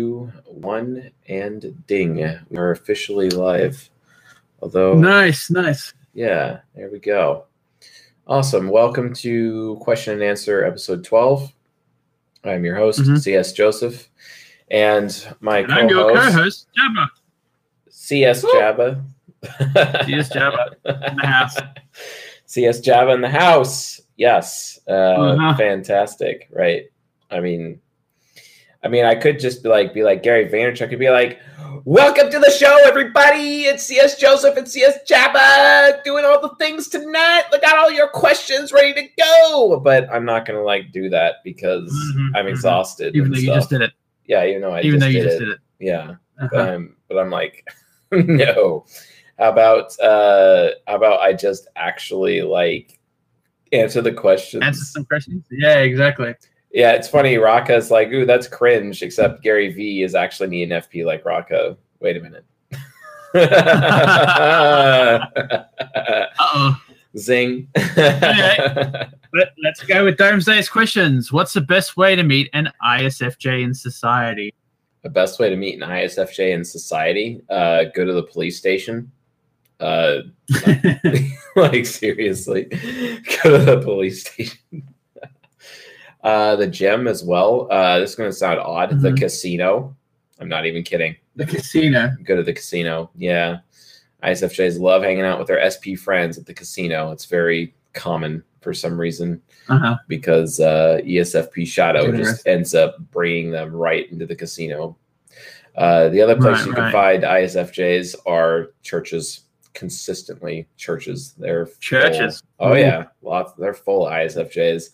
Two, one, and ding. We are officially live. Although, Nice, nice. yeah, there we go. Awesome. Welcome to Question and Answer, episode 12. I'm your host, Mhm. CS Joseph, and my And I'm your co-host, co-host, Jabba. CS Woo. Jabba. CS Jabba in the house. CS Jabba in the house. Yes. Uh, Uh-huh. Fantastic. Right. I mean, I mean, I could just be like, be like Gary Vaynerchuk could be like, "Welcome to the show, everybody. It's CS Joseph and CS Jabba doing all the things tonight. Look got all your questions ready to go." But I'm not gonna like do that because Mhm, I'm mhm. exhausted. Even and though you just did it. yeah, you know, I Even just though you did just it. did it. Yeah Uh-huh. but I'm but I'm like, no. How about uh how about I just actually like answer the questions? Answer some questions. Yeah, exactly. Yeah, it's funny. Rocca's like, ooh, that's cringe, except Gary V is actually an ENFP like Rocca. Wait a minute. Uh-oh. Zing. Let, let's go with Domesday's questions. What's the best way to meet an ISFJ in society? the best way to meet an ISFJ in society, uh, go to the police station. Uh, like seriously, go to the police station. Uh, the gym as well. Uh, this is going to sound odd. The Mhm. casino. I'm not even kidding. the casino. Go to the casino. Yeah, ISFJs love hanging out with their SP friends at the casino. It's very common for some reason Uh-huh. because uh, ESFP Shadow just ends up bringing them right into the casino. Uh, the other place Right, you can find ISFJs are churches. Consistently, churches. They're full- Churches. Oh Ooh. yeah, lots. They're full of ISFJs.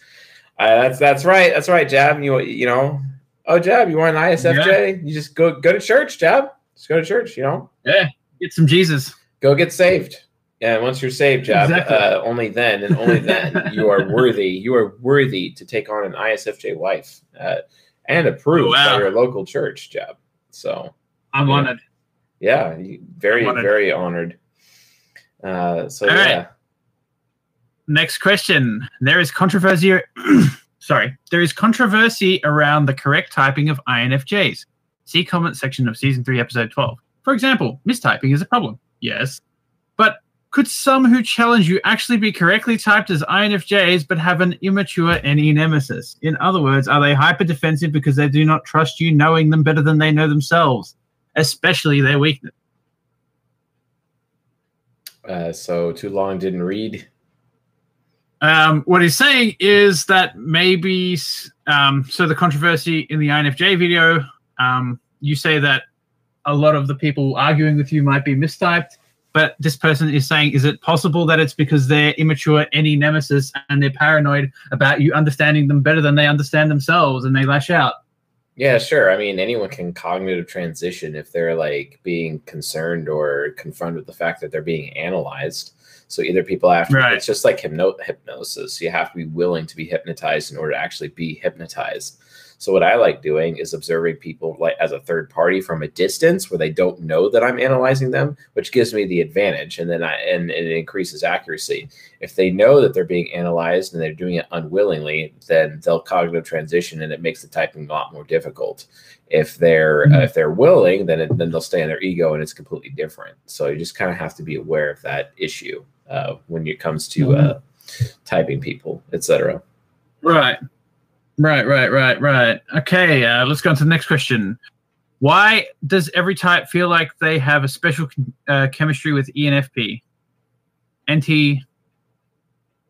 Uh, that's that's right. That's right, Jab. You you know. Oh, Jab, you want an ISFJ? You just go go to church, Jab. Just go to church. You know Yeah. Get some Jesus. go get saved. And once you're saved, Jab, Exactly. uh, only then and only then you are worthy. You are worthy to take on an ISFJ wife uh, and approved Oh, wow. by your local church, Jab. So I'm Yeah. honored. yeah, very honored. very honored. Uh, so All right. Next question. There is controversy. sorry, there is controversy around the correct typing of INFJs. See comment section of season three, episode twelve. For example, mistyping is a problem. Yes, but could some who challenge you actually be correctly typed as INFJs but have an immature NE nemesis? In other words, are they hyper defensive because they do not trust you knowing them better than they know themselves, especially their weakness? uh, so too long didn't read. Um, what he's saying is that maybe um, so the controversy in the INFJ video, um, you say that a lot of the people arguing with you might be mistyped, but this person is saying, is it possible that it's because they're immature, NE nemesis, and they're paranoid about you understanding them better than they understand themselves, and they lash out? Yeah, sure. I mean, anyone can cognitive transition if they're like being concerned or confronted with the fact that they're being analyzed. So either people have to, Right. it's just like hypno- hypnosis. You have to be willing to be hypnotized in order to actually be hypnotized. So what I like doing is observing people like as a third party from a distance where they don't know that I'm analyzing them, which gives me the advantage. And then I and, and it increases accuracy. If they know that they're being analyzed and they're doing it unwillingly, then they'll cognitive transition and it makes the typing a lot more difficult. If they're Mhm. uh, if they're willing, then it, then they'll stay in their ego and it's completely different. So you just kind of have to be aware of that issue uh, when it comes to uh, typing people, etc. Right. Right, right, right, right. Okay, uh, let's go on to the next question. Why does every type feel like they have a special uh, chemistry with ENFP? NT,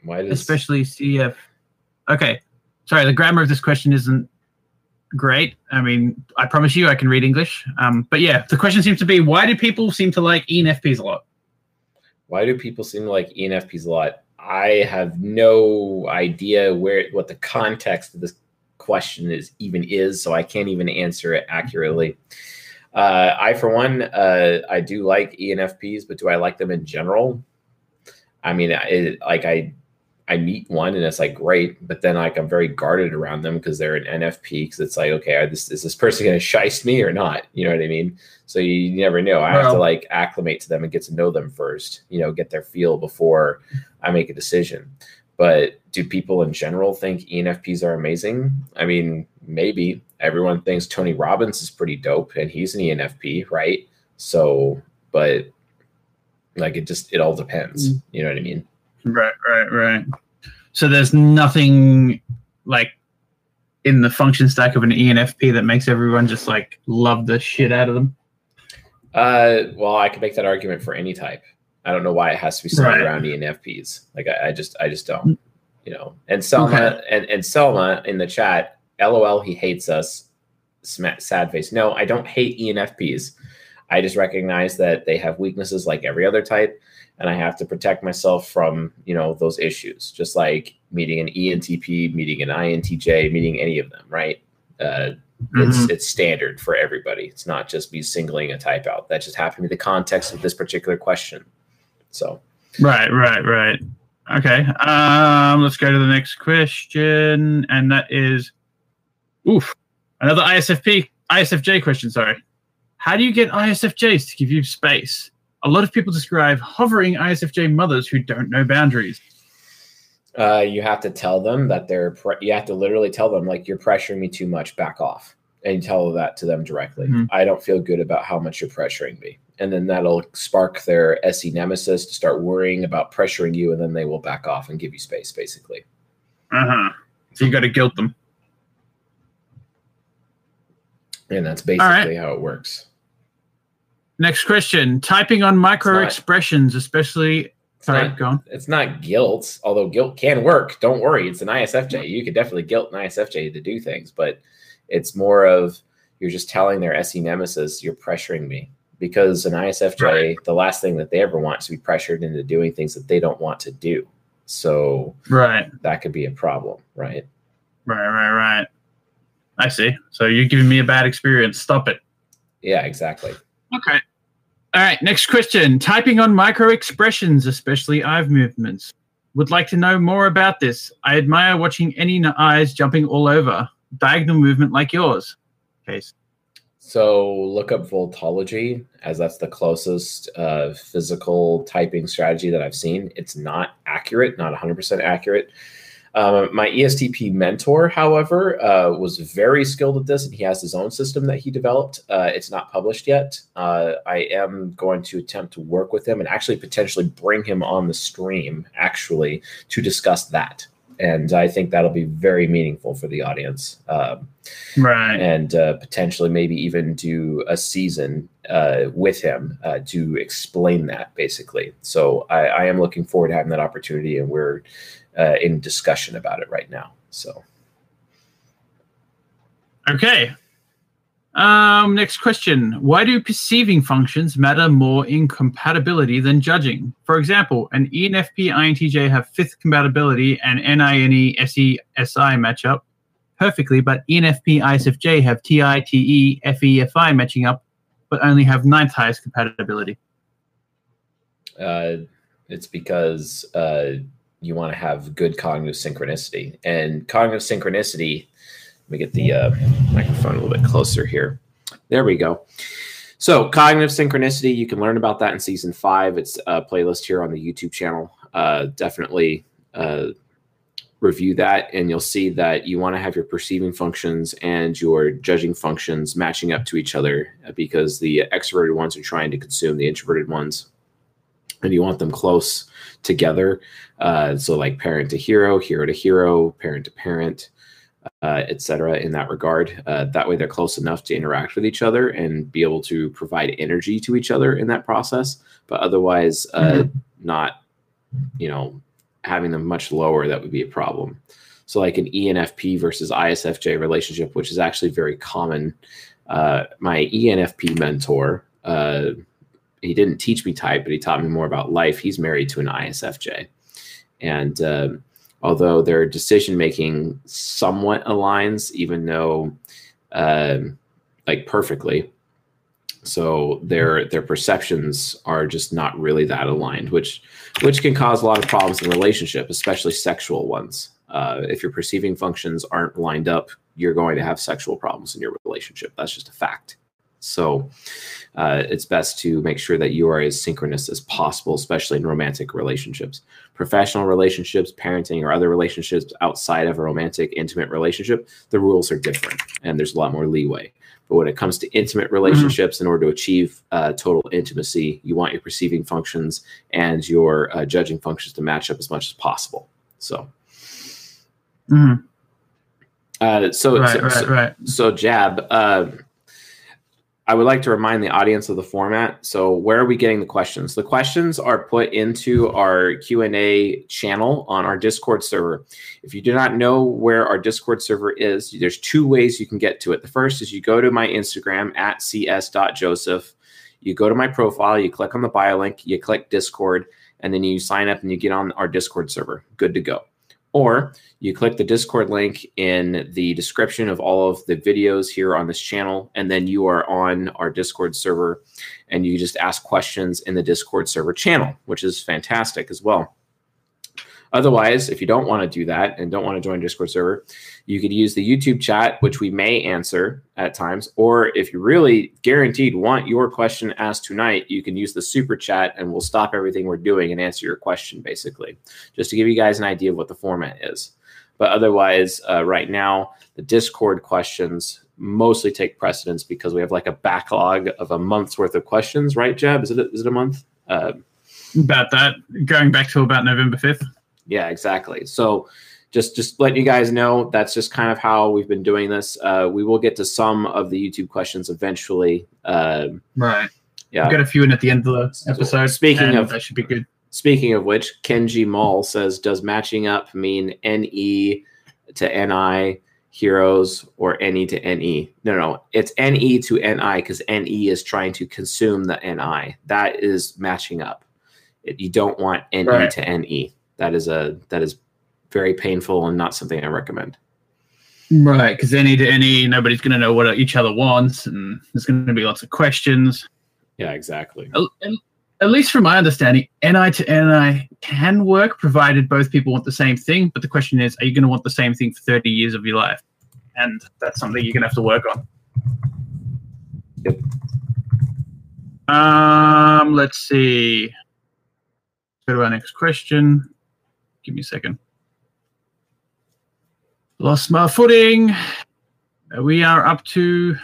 Why does especially CF. Okay, sorry, the grammar of this question isn't great. I mean, I promise you I can read English. Um, but yeah, the question seems to be why do people seem to like E ENFPs a lot? Why do people seem to like ENFPs a lot? I have no idea where what the context of this question is even is, so I can't even answer it accurately. Uh, I, for one, uh, I do like ENFPs, but do I like them in general? I mean, like I, I meet one and it's like great, but then like I'm very guarded around them because they're an NFP. Because it's like, okay, are this, is this person going to shice me or not? You know what I mean? So you, you never know. I have to like acclimate to them and get to know them first. You know, get their feel before I make a decision. But do people in general think ENFPs are amazing? I mean, maybe everyone thinks Tony Robbins is pretty dope and he's an ENFP, right? So, but like it just it all depends. Mm. You know what I mean? Right, right, right. So there's nothing like in the function stack of an ENFP that makes everyone just like love the shit out of them. Uh, well, I can make that argument for any type. I don't know why it has to be centered right. around ENFPs. Like I, I, just, I just don't. You know. And Selma okay. and and Selma in the chat, LOL, he hates us. Sad face. No, I don't hate ENFPs. I just recognize that they have weaknesses like every other type, and I have to protect myself from you know those issues. Just like meeting an ENTP, meeting an INTJ, meeting any of them, right? Uh, mm-hmm. It's it's standard for everybody. It's not just me singling a type out. That just happened to be the context of this particular question. So. Right, right, right. Okay. Um, let's go to the next question, and that is, oof, another ISFP, ISFJ question. Sorry. How do you get ISFJs to give you space? A lot of people describe hovering ISFJ mothers who don't know boundaries. Uh, you have to tell them that they're. Pre- you have to literally tell them like you're pressuring me too much. Back off, and tell that to them directly. Mm-hmm. I don't feel good about how much you're pressuring me, and then that'll spark their SE nemesis to start worrying about pressuring you, and then they will back off and give you space, basically. Uh huh. So you got to guilt them. And that's basically right. how it works. Next question. Typing on micro expressions, especially. Sorry, not, go on. It's not guilt, although guilt can work. Don't worry. It's an ISFJ. You could definitely guilt an ISFJ to do things, but it's more of you're just telling their SE nemesis, you're pressuring me. Because an ISFJ, right. the last thing that they ever want is to be pressured into doing things that they don't want to do. So right, that could be a problem, right? Right, right, right. I see. So you're giving me a bad experience. Stop it. Yeah, exactly. Okay. All right. Next question. Typing on micro expressions, especially eye movements. Would like to know more about this. I admire watching any eyes jumping all over. Diagonal movement like yours. Case. So look up Vultology, as that's the closest uh, physical typing strategy that I've seen. It's not accurate, not 100% accurate. Um, my ESTP mentor, however, uh, was very skilled at this, and he has his own system that he developed. Uh, it's not published yet. Uh, I am going to attempt to work with him and actually potentially bring him on the stream, actually, to discuss that. And I think that'll be very meaningful for the audience. Um, right. And uh, potentially maybe even do a season uh, with him uh, to explain that, basically. So I, I am looking forward to having that opportunity, and we're uh, in discussion about it right now. So, okay. Um, next question. Why do perceiving functions matter more in compatibility than judging? For example, an ENFP INTJ have fifth compatibility and NINE SE SI match up perfectly, but ENFP ISFJ have TI, TE, FE, FI matching up, but only have ninth highest compatibility. Uh, it's because uh, you want to have good cognitive synchronicity. And cognitive synchronicity, let me get the uh, microphone a little bit closer here. There we go. So, cognitive synchronicity, you can learn about that in season five. It's a playlist here on the YouTube channel. Uh, definitely uh, review that, and you'll see that you want to have your perceiving functions and your judging functions matching up to each other uh, because the extroverted ones are trying to consume the introverted ones, and you want them close together. Uh, so like parent to hero, hero to hero, parent to parent, uh, etc. In that regard, uh, that way they're close enough to interact with each other and be able to provide energy to each other in that process. But otherwise, uh, mm-hmm. not, you know, having them much lower that would be a problem. So like an ENFP versus ISFJ relationship, which is actually very common. Uh, my ENFP mentor, uh, he didn't teach me type, but he taught me more about life. He's married to an ISFJ. And uh, although their decision making somewhat aligns, even though uh, like perfectly, so their their perceptions are just not really that aligned, which which can cause a lot of problems in relationship, especially sexual ones. Uh, if your perceiving functions aren't lined up, you're going to have sexual problems in your relationship. That's just a fact. So uh, it's best to make sure that you are as synchronous as possible, especially in romantic relationships. Professional relationships, parenting, or other relationships outside of a romantic, intimate relationship, the rules are different and there's a lot more leeway. But when it comes to intimate relationships, mm-hmm. in order to achieve uh, total intimacy, you want your perceiving functions and your uh, judging functions to match up as much as possible. So, mm-hmm. uh, so, right, so, right, so, right. so, Jab, uh, I would like to remind the audience of the format. So, where are we getting the questions? The questions are put into our Q and A channel on our Discord server. If you do not know where our Discord server is, there's two ways you can get to it. The first is you go to my Instagram at cs.joseph. You go to my profile, you click on the bio link, you click Discord, and then you sign up and you get on our Discord server. Good to go. Or you click the Discord link in the description of all of the videos here on this channel, and then you are on our Discord server and you just ask questions in the Discord server channel, which is fantastic as well. Otherwise, if you don't want to do that and don't want to join Discord server, you could use the YouTube chat, which we may answer at times. Or if you really guaranteed want your question asked tonight, you can use the super chat and we'll stop everything we're doing and answer your question, basically, just to give you guys an idea of what the format is. But otherwise, uh, right now, the Discord questions mostly take precedence because we have like a backlog of a month's worth of questions, right, Jeb? Is it, is it a month? Uh, about that, going back to about November 5th. Yeah, exactly. So just just letting you guys know that's just kind of how we've been doing this. Uh, we will get to some of the YouTube questions eventually. Uh, right. Yeah. We've got a few in at the end of the episode. Speaking of that should be good. Speaking of which, Kenji Mall says, does matching up mean NE to NI heroes or NE to NE? No, no, it's NE to NI because NE is trying to consume the NI. That is matching up. It, you don't want NE right. to NE that is a that is very painful and not something I recommend. Right, because NE to NE, nobody's going to know what each other wants, and there's going to be lots of questions. Yeah, exactly. At, at least from my understanding, NI to NI can work provided both people want the same thing. But the question is, are you going to want the same thing for 30 years of your life? And that's something you're going to have to work on. Yep. Um, let's see. Go to our next question. Give me a second. Lost my footing. We are up to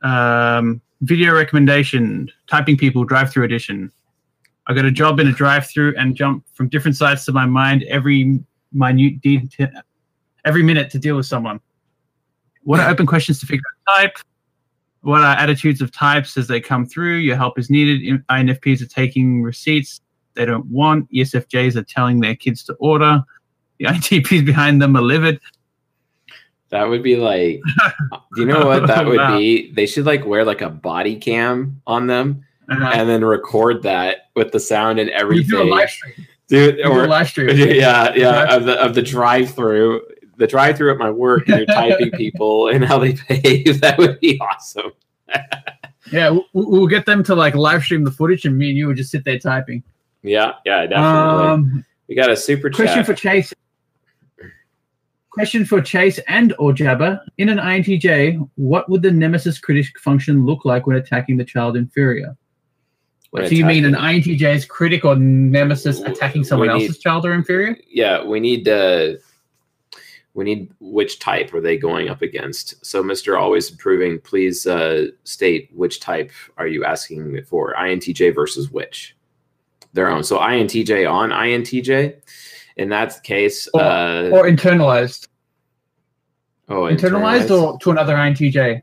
um, video recommendation, typing people, drive through edition. I got a job in a drive through and jump from different sides to my mind every minute detail, every minute to deal with someone. What are open questions to figure out type? What are attitudes of types as they come through? Your help is needed. INFPs are taking receipts they don't want. ESFJs are telling their kids to order. The INTPs behind them are livid. That would be like, do you know what that would wow. be? They should like wear like a body cam on them uh-huh. and then record that with the sound and everything. Dude, or live stream. Yeah, yeah, of the of the drive through, the drive through at my work, and you're typing people and how they behave. That would be awesome. yeah, we'll, we'll, get them to like live stream the footage, and me and you would just sit there typing. Yeah, yeah, definitely. Um, we got a super question chat. for Chase. Question for Chase and or Jabba. In an INTJ, what would the nemesis critic function look like when attacking the child inferior? What do you mean an INTJ's critic or nemesis attacking someone need, else's child or inferior? Yeah, we need uh we need which type are they going up against? So Mr. Always Improving, please uh, state which type are you asking for? INTJ versus which? Their own. So INTJ on INTJ. In that case, or, uh, or internalized. Oh, internalized, internalized or to another INTJ.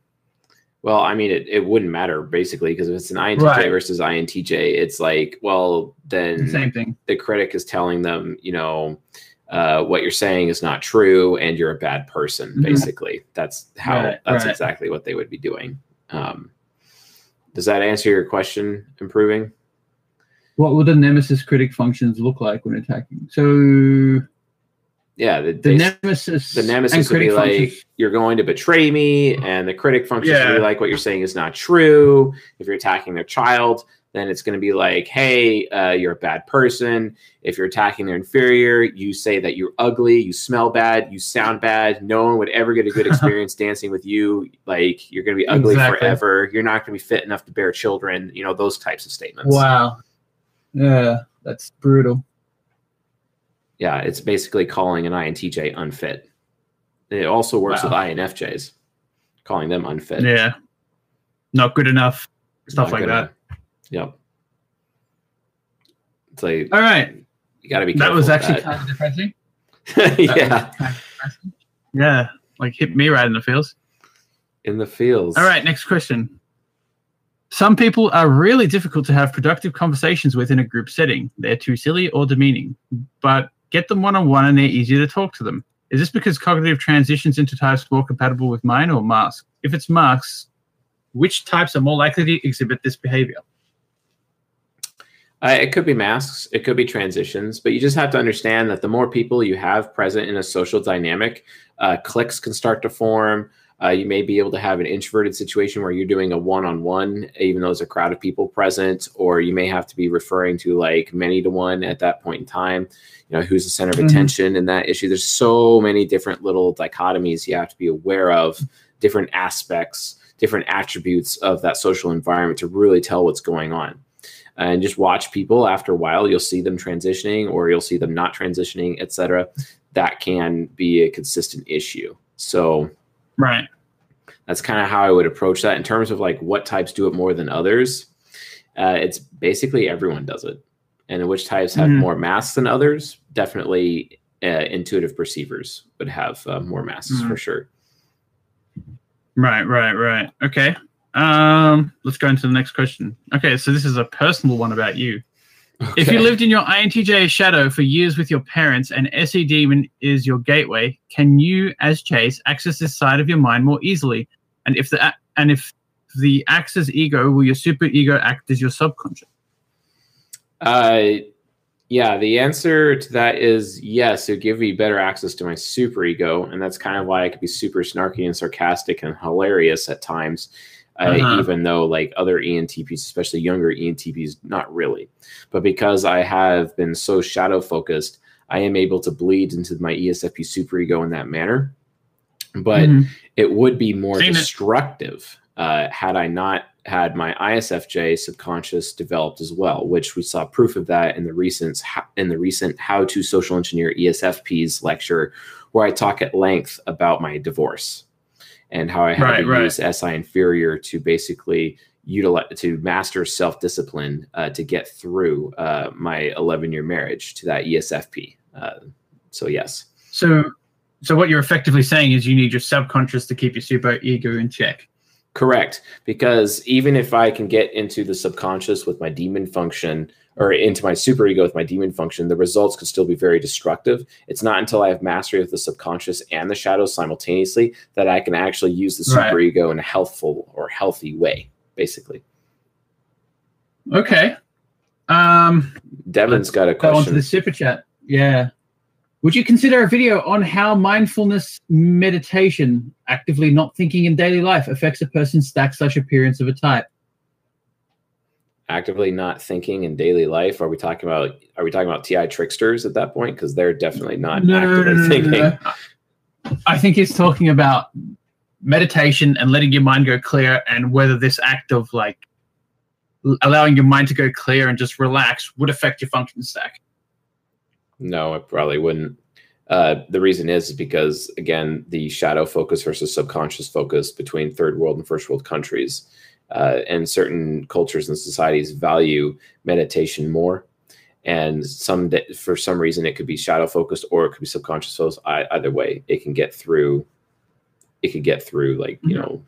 Well, I mean, it, it wouldn't matter basically because if it's an INTJ right. versus INTJ, it's like, well, then the same thing. The critic is telling them, you know, uh, what you're saying is not true and you're a bad person. Mm-hmm. Basically, that's how. Right, that's right. exactly what they would be doing. Um, does that answer your question? Improving. What would the nemesis critic functions look like when attacking? So yeah, the, the nemesis the nemesis would be like you're going to betray me, and the critic functions yeah. would be like what you're saying is not true. If you're attacking their child, then it's going to be like, hey, uh, you're a bad person. If you're attacking their inferior, you say that you're ugly, you smell bad, you sound bad. No one would ever get a good experience dancing with you. Like, you're going to be ugly Exactly. forever. You're not going to be fit enough to bear children. You know, those types of statements. Wow. Yeah, that's brutal. Yeah, it's basically calling an INTJ unfit. It also works Wow. with INFJs, calling them unfit. Yeah. Not good enough. Stuff Not like gonna- Yep. It's like All right. you got to be. That was actually that. kind of depressing. That yeah, kind of depressing. Yeah. Like hit me right in the feels. in the fields. All right, next question. Some people are really difficult to have productive conversations with in a group setting. They're too silly or demeaning, but get them one on one and they're easier to talk to them. Is this because cognitive transitions into types more compatible with mine or masks? If it's masks, which types are more likely to exhibit this behavior? Uh, it could be masks, it could be transitions, but you just have to understand that the more people you have present in a social dynamic, uh, cliques can start to form. Uh, you may be able to have an introverted situation where you're doing a one-on-one, even though there's a crowd of people present, or you may have to be referring to like many to one at that point in time. You know, who's the center of Mhm. attention in that issue? There's so many different little dichotomies you have to be aware of, different aspects, different attributes of that social environment to really tell what's going on and just watch people after a while you'll see them transitioning or you'll see them not transitioning etc that can be a consistent issue so Right. that's kind of how i would approach that in terms of like what types do it more than others uh, it's basically everyone does it and which types have Mhm. more masks than others definitely uh, intuitive perceivers would have uh, more masks Mhm. for sure Right, right, right. Okay. Um, let's go into the next question. Okay, so this is a personal one about you. If you lived in your INTJ shadow for years with your parents and SE Demon is your gateway, can you, as Chase, access this side of your mind more easily? And if the and if the acts as ego, will your super ego act as your subconscious? Uh, yeah, the answer to that is yes. It would give me better access to my super ego, and that's kind of why I could be super snarky and sarcastic and hilarious at times. Uh, Uh-huh. Even though, like other ENTPs, especially younger ENTPs, not really. But because I have been so shadow focused, I am able to bleed into my ESFP superego in that manner. But Mhm. it would be more it. destructive uh, had I not had my ISFJ subconscious developed as well, which we saw proof of that in the recent in the recent How to Social Engineer ESFPs lecture, where I talk at length about my divorce and how I had Right, to right. use SI inferior to basically utilize to master self discipline uh, to get through uh, my 11 year marriage to that ESFP. Uh, so yes. So, so what you're effectively saying is you need your subconscious to keep your super ego in check. Correct. Because even if I can get into the subconscious with my demon function or into my superego with my demon function, the results could still be very destructive. It's not until I have mastery of the subconscious and the shadows simultaneously that I can actually use the Right. superego in a healthful or healthy way, basically. Okay. Um, Devin's got a question. go on to the super chat. Yeah. Would you consider a video on how mindfulness meditation, actively not thinking in daily life, affects a person's stack slash appearance of a type? Actively not thinking in daily life. Are we talking about are we talking about TI tricksters at that point? Because they're definitely not actively thinking. I think he's talking about meditation and letting your mind go clear, and whether this act of like allowing your mind to go clear and just relax would affect your function stack. No, it probably wouldn't. Uh, the reason is because again, the shadow focus versus subconscious focus between third world and first world countries, uh, and certain cultures and societies value meditation more. And some that for some reason it could be shadow focused or it could be subconscious focused. I, either way, it can get through. It could get through, like you Mhm. know,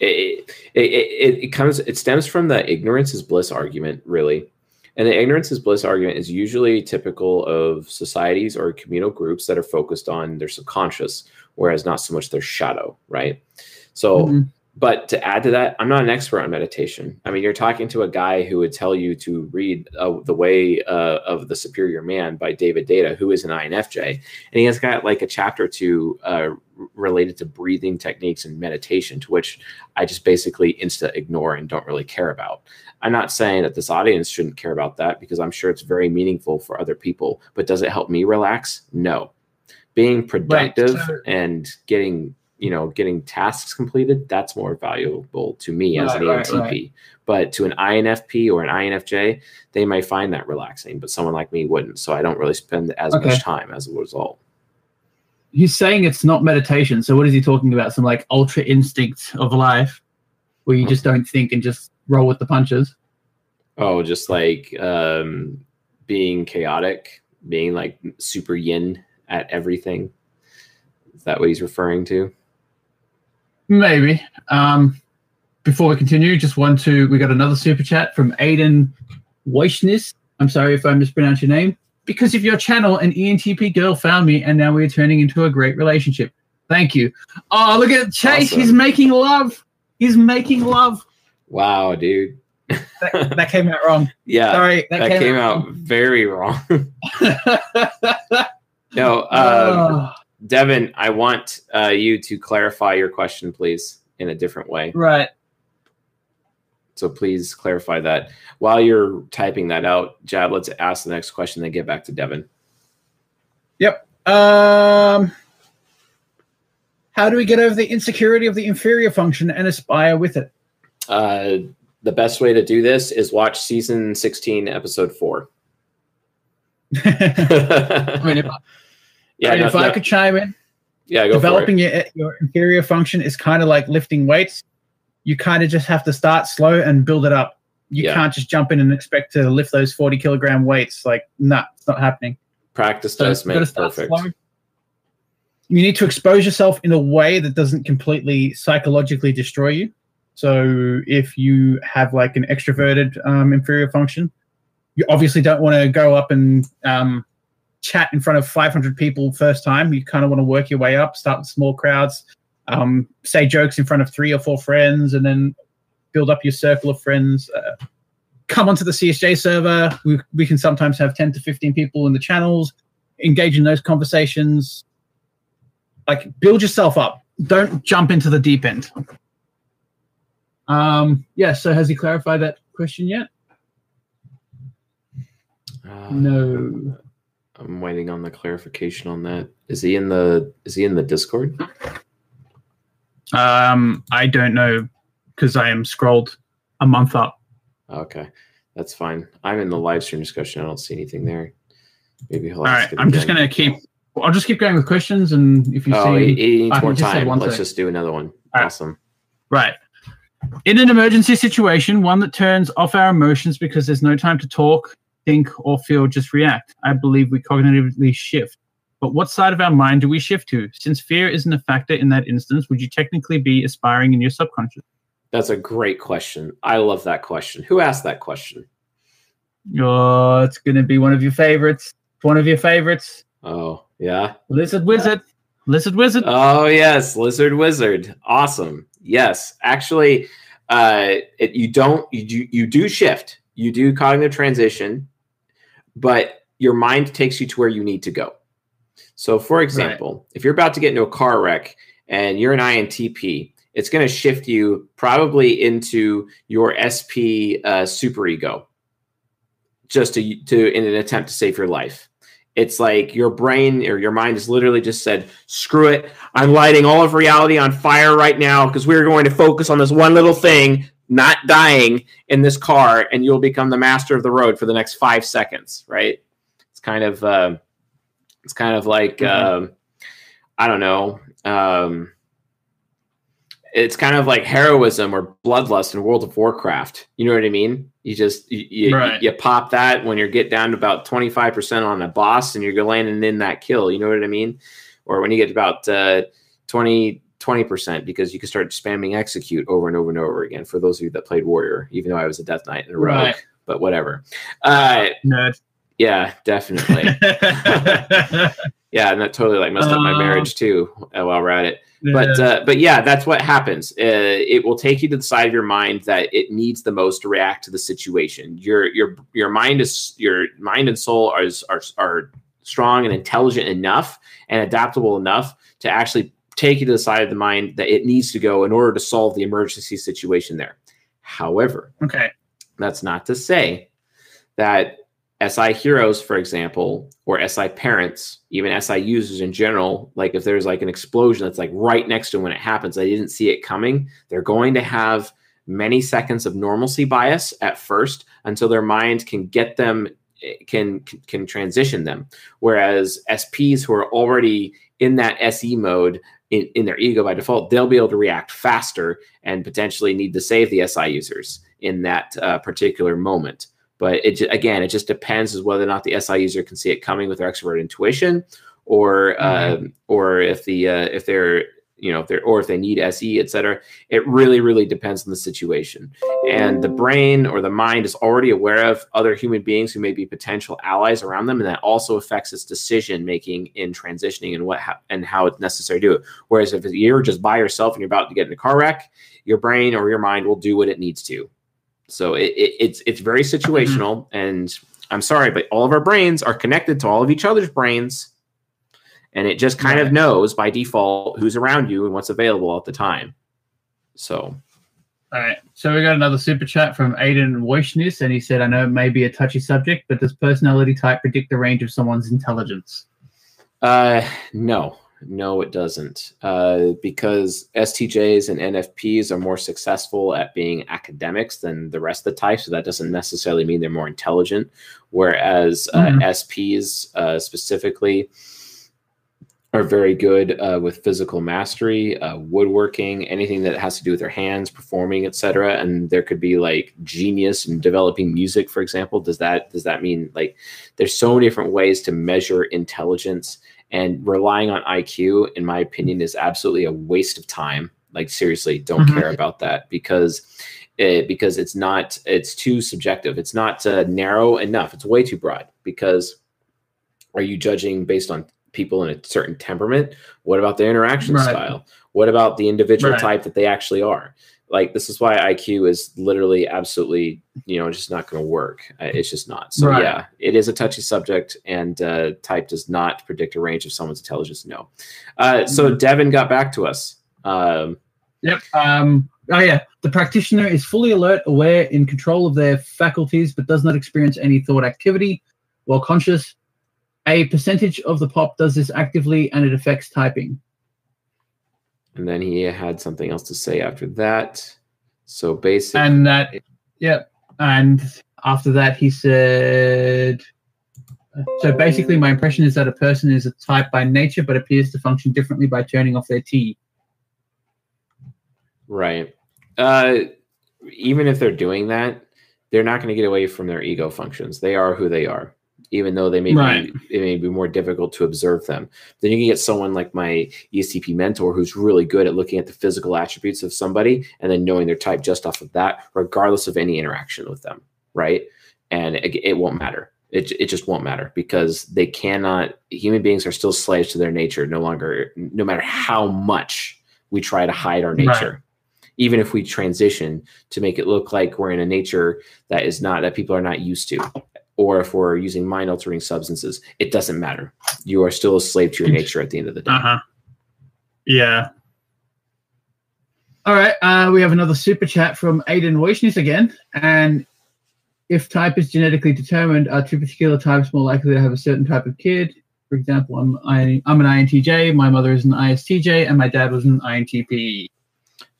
it it, it it comes it stems from the ignorance is bliss argument, really. And the ignorance is bliss argument is usually typical of societies or communal groups that are focused on their subconscious, whereas not so much their shadow, right? So Mhm. But to add to that, I'm not an expert on meditation. I mean, you're talking to a guy who would tell you to read uh, The Way uh, of the Superior Man by David Deida, who is an INFJ. And he has got like a chapter or two uh, related to breathing techniques and meditation, to which I just basically insta ignore and don't really care about. I'm not saying that this audience shouldn't care about that because I'm sure it's very meaningful for other people. But does it help me relax? No. Being productive right, and getting you know getting tasks completed that's more valuable to me as an ENTP right, right. but to an INFP or an INFJ they may find that relaxing but someone like me wouldn't. So I don't really spend as okay. much time as a result. He's saying it's not meditation. So what is he talking about? Some like ultra instinct of life where you just don't think and just roll with the punches? Oh just like um being chaotic being like super yin at everything. Is that what he's referring to Maybe. Um, before we continue, just want to we got another super chat from Aiden Weishnis. I'm sorry if I mispronounced your name. Because of your channel, an ENTP girl found me, and now we're turning into a great relationship. Thank you. Oh, look at Chase. Awesome. He's making love. He's making love. Wow, dude. that, that, came out wrong. Yeah. Sorry. That, that came, came, out, very wrong. no, um, oh. Devin, I want uh, you to clarify your question, please, in a different way. Right. So please clarify that. While you're typing that out, Jab, let's ask the next question, then get back to Devin. Yep. Um, how do we get over the insecurity of the inferior function and aspire with it? Uh, the best way to do this is watch season 16, episode four. I mean, if, yeah, no, if no. I could chime in, yeah, developing your your inferior function is kind of like lifting weights. You kind of just have to start slow and build it up. You yeah. can't just jump in and expect to lift those forty kilogram weights. Like, nah, it's not happening. Practice so does make perfect. Slow. You need to expose yourself in a way that doesn't completely psychologically destroy you. So if you have like an extroverted um, inferior function, you obviously don't want to go up and um, chat in front of 500 people first time. You kind of want to work your way up, start with small crowds, um, say jokes in front of three or four friends, and then build up your circle of friends. Uh, come onto the CSJ server. We, we can sometimes have 10 to 15 people in the channels, engage in those conversations. Like, build yourself up. Don't jump into the deep end. Um, yeah, so has he clarified that question yet? Uh, no. I'm waiting on the clarification on that. Is he in the is he in the Discord? Um, I don't know because I am scrolled a month up. Okay, that's fine. I'm in the live stream discussion. I don't see anything there. Maybe he'll. All right, I'm just gonna keep. I'll just keep going with questions, and if you oh, see, he needs more time. Let's thing. just do another one. All awesome. Right. In an emergency situation, one that turns off our emotions because there's no time to talk, think or feel, just react. I believe we cognitively shift. But what side of our mind do we shift to? Since fear isn't a factor in that instance, would you technically be aspiring in your subconscious? That's a great question. I love that question. Who asked that question? Oh, it's going to be one of your favorites. One of your favorites. Oh, yeah. Lizard Wizard. Lizard Wizard. Oh, yes. Lizard Wizard. Awesome. Yes. Actually, uh, it, you don't, you do, you do shift. You do cognitive transition but your mind takes you to where you need to go. So, for example, right. if you're about to get into a car wreck and you're an INTP, it's going to shift you probably into your SP uh, superego, just to to in an attempt to save your life. It's like your brain or your mind has literally just said, "Screw it! I'm lighting all of reality on fire right now because we're going to focus on this one little thing not dying in this car and you'll become the master of the road for the next five seconds right? It's kind of uh, it's kind of like mm-hmm. uh, i don't know um, it's kind of like heroism or bloodlust in world of warcraft. You know what i mean? You just you, you, right. you, you pop that when you're get down to about 25% on a boss and you're landing in that kill. You know what i mean? Or when you get about uh, 20 20% because you can start spamming execute over and over and over again for those of you that played warrior even though i was a death knight and a rogue right. but whatever uh Nerd. yeah definitely yeah and that totally like messed up my uh. marriage too uh, while we're at it But uh, but yeah, that's what happens. Uh, it will take you to the side of your mind that it needs the most to react to the situation. Your your your mind is your mind and soul are are, are strong and intelligent enough and adaptable enough to actually take you to the side of the mind that it needs to go in order to solve the emergency situation there. However, okay, that's not to say that SI heroes, for example, or SI parents, even SI users in general, like if there's like an explosion that's like right next to when it happens, they didn't see it coming, they're going to have many seconds of normalcy bias at first until their mind can get them can can transition them whereas sps who are already in that se mode in, in their ego by default they'll be able to react faster and potentially need to save the si users in that uh, particular moment but it again, it just depends as whether or not the SI user can see it coming with their extrovert intuition, or mm-hmm. uh, or if the uh, if they're you know if they're or if they need SE, et cetera. It really really depends on the situation, and the brain or the mind is already aware of other human beings who may be potential allies around them, and that also affects its decision making in transitioning and what ha- and how it's necessary to do it. Whereas if you're just by yourself and you're about to get in a car wreck, your brain or your mind will do what it needs to so it, it, it's it's very mm-hmm. situational, and I'm sorry, but all of our brains are connected to all of each other's brains, and it just kind of knows by default who's around you and what's available at the time. So. All right. So we got another super chat from Aiden Wojnis, and he said, I know it may be a touchy subject, but does personality type predict the range of someone's intelligence? Uh, no. No, it doesn't. Uh, because STJs and NFPs are more successful at being academics than the rest of the types. So that doesn't necessarily mean they're more intelligent. Whereas uh, mm-hmm. SPs uh, specifically are very good uh, with physical mastery, uh, woodworking, anything that has to do with their hands, performing, etc. And there could be like genius in developing music, for example. Does that does that mean like there's so many different ways to measure intelligence? And relying on IQ, in my opinion, is absolutely a waste of time. Like seriously, don't mm-hmm. care about that because it, because it's not it's too subjective. It's not uh, narrow enough. It's way too broad. Because are you judging based on people in a certain temperament? What about their interaction right. style? What about the individual right. type that they actually are? like this is why IQ is literally absolutely you know just not going to work. Uh, it's just not. So right. yeah, it is a touchy subject, and uh, type does not predict a range of someone's intelligence. No. Uh, so mm-hmm. Devin got back to us. Um, yep. Um, oh yeah, the practitioner is fully alert, aware, in control of their faculties, but does not experience any thought activity while conscious. A percentage of the pop does this actively, and it affects typing. And then he had something else to say after that. So basically, and that, yeah. And after that, he said, so basically, my impression is that a person is a type by nature, but appears to function differently by turning off their T. Right. Uh, even if they're doing that, they're not going to get away from their ego functions. They are who they are even though they may right. be it may be more difficult to observe them. Then you can get someone like my ESTP mentor who's really good at looking at the physical attributes of somebody and then knowing their type just off of that, regardless of any interaction with them, right? And it, it won't matter. It, it just won't matter because they cannot human beings are still slaves to their nature no longer no matter how much we try to hide our nature right even if we transition to make it look like we're in a nature that is not that people are not used to or if we're using mind altering substances, it doesn't matter. You are still a slave to your nature at the end of the day. Uh-huh. Yeah. All right. Uh, we have another super chat from Aiden Weishnis again. And if type is genetically determined, are two particular types more likely to have a certain type of kid? For example, I'm I, I'm an INTJ, my mother is an ISTJ, and my dad was an INTP.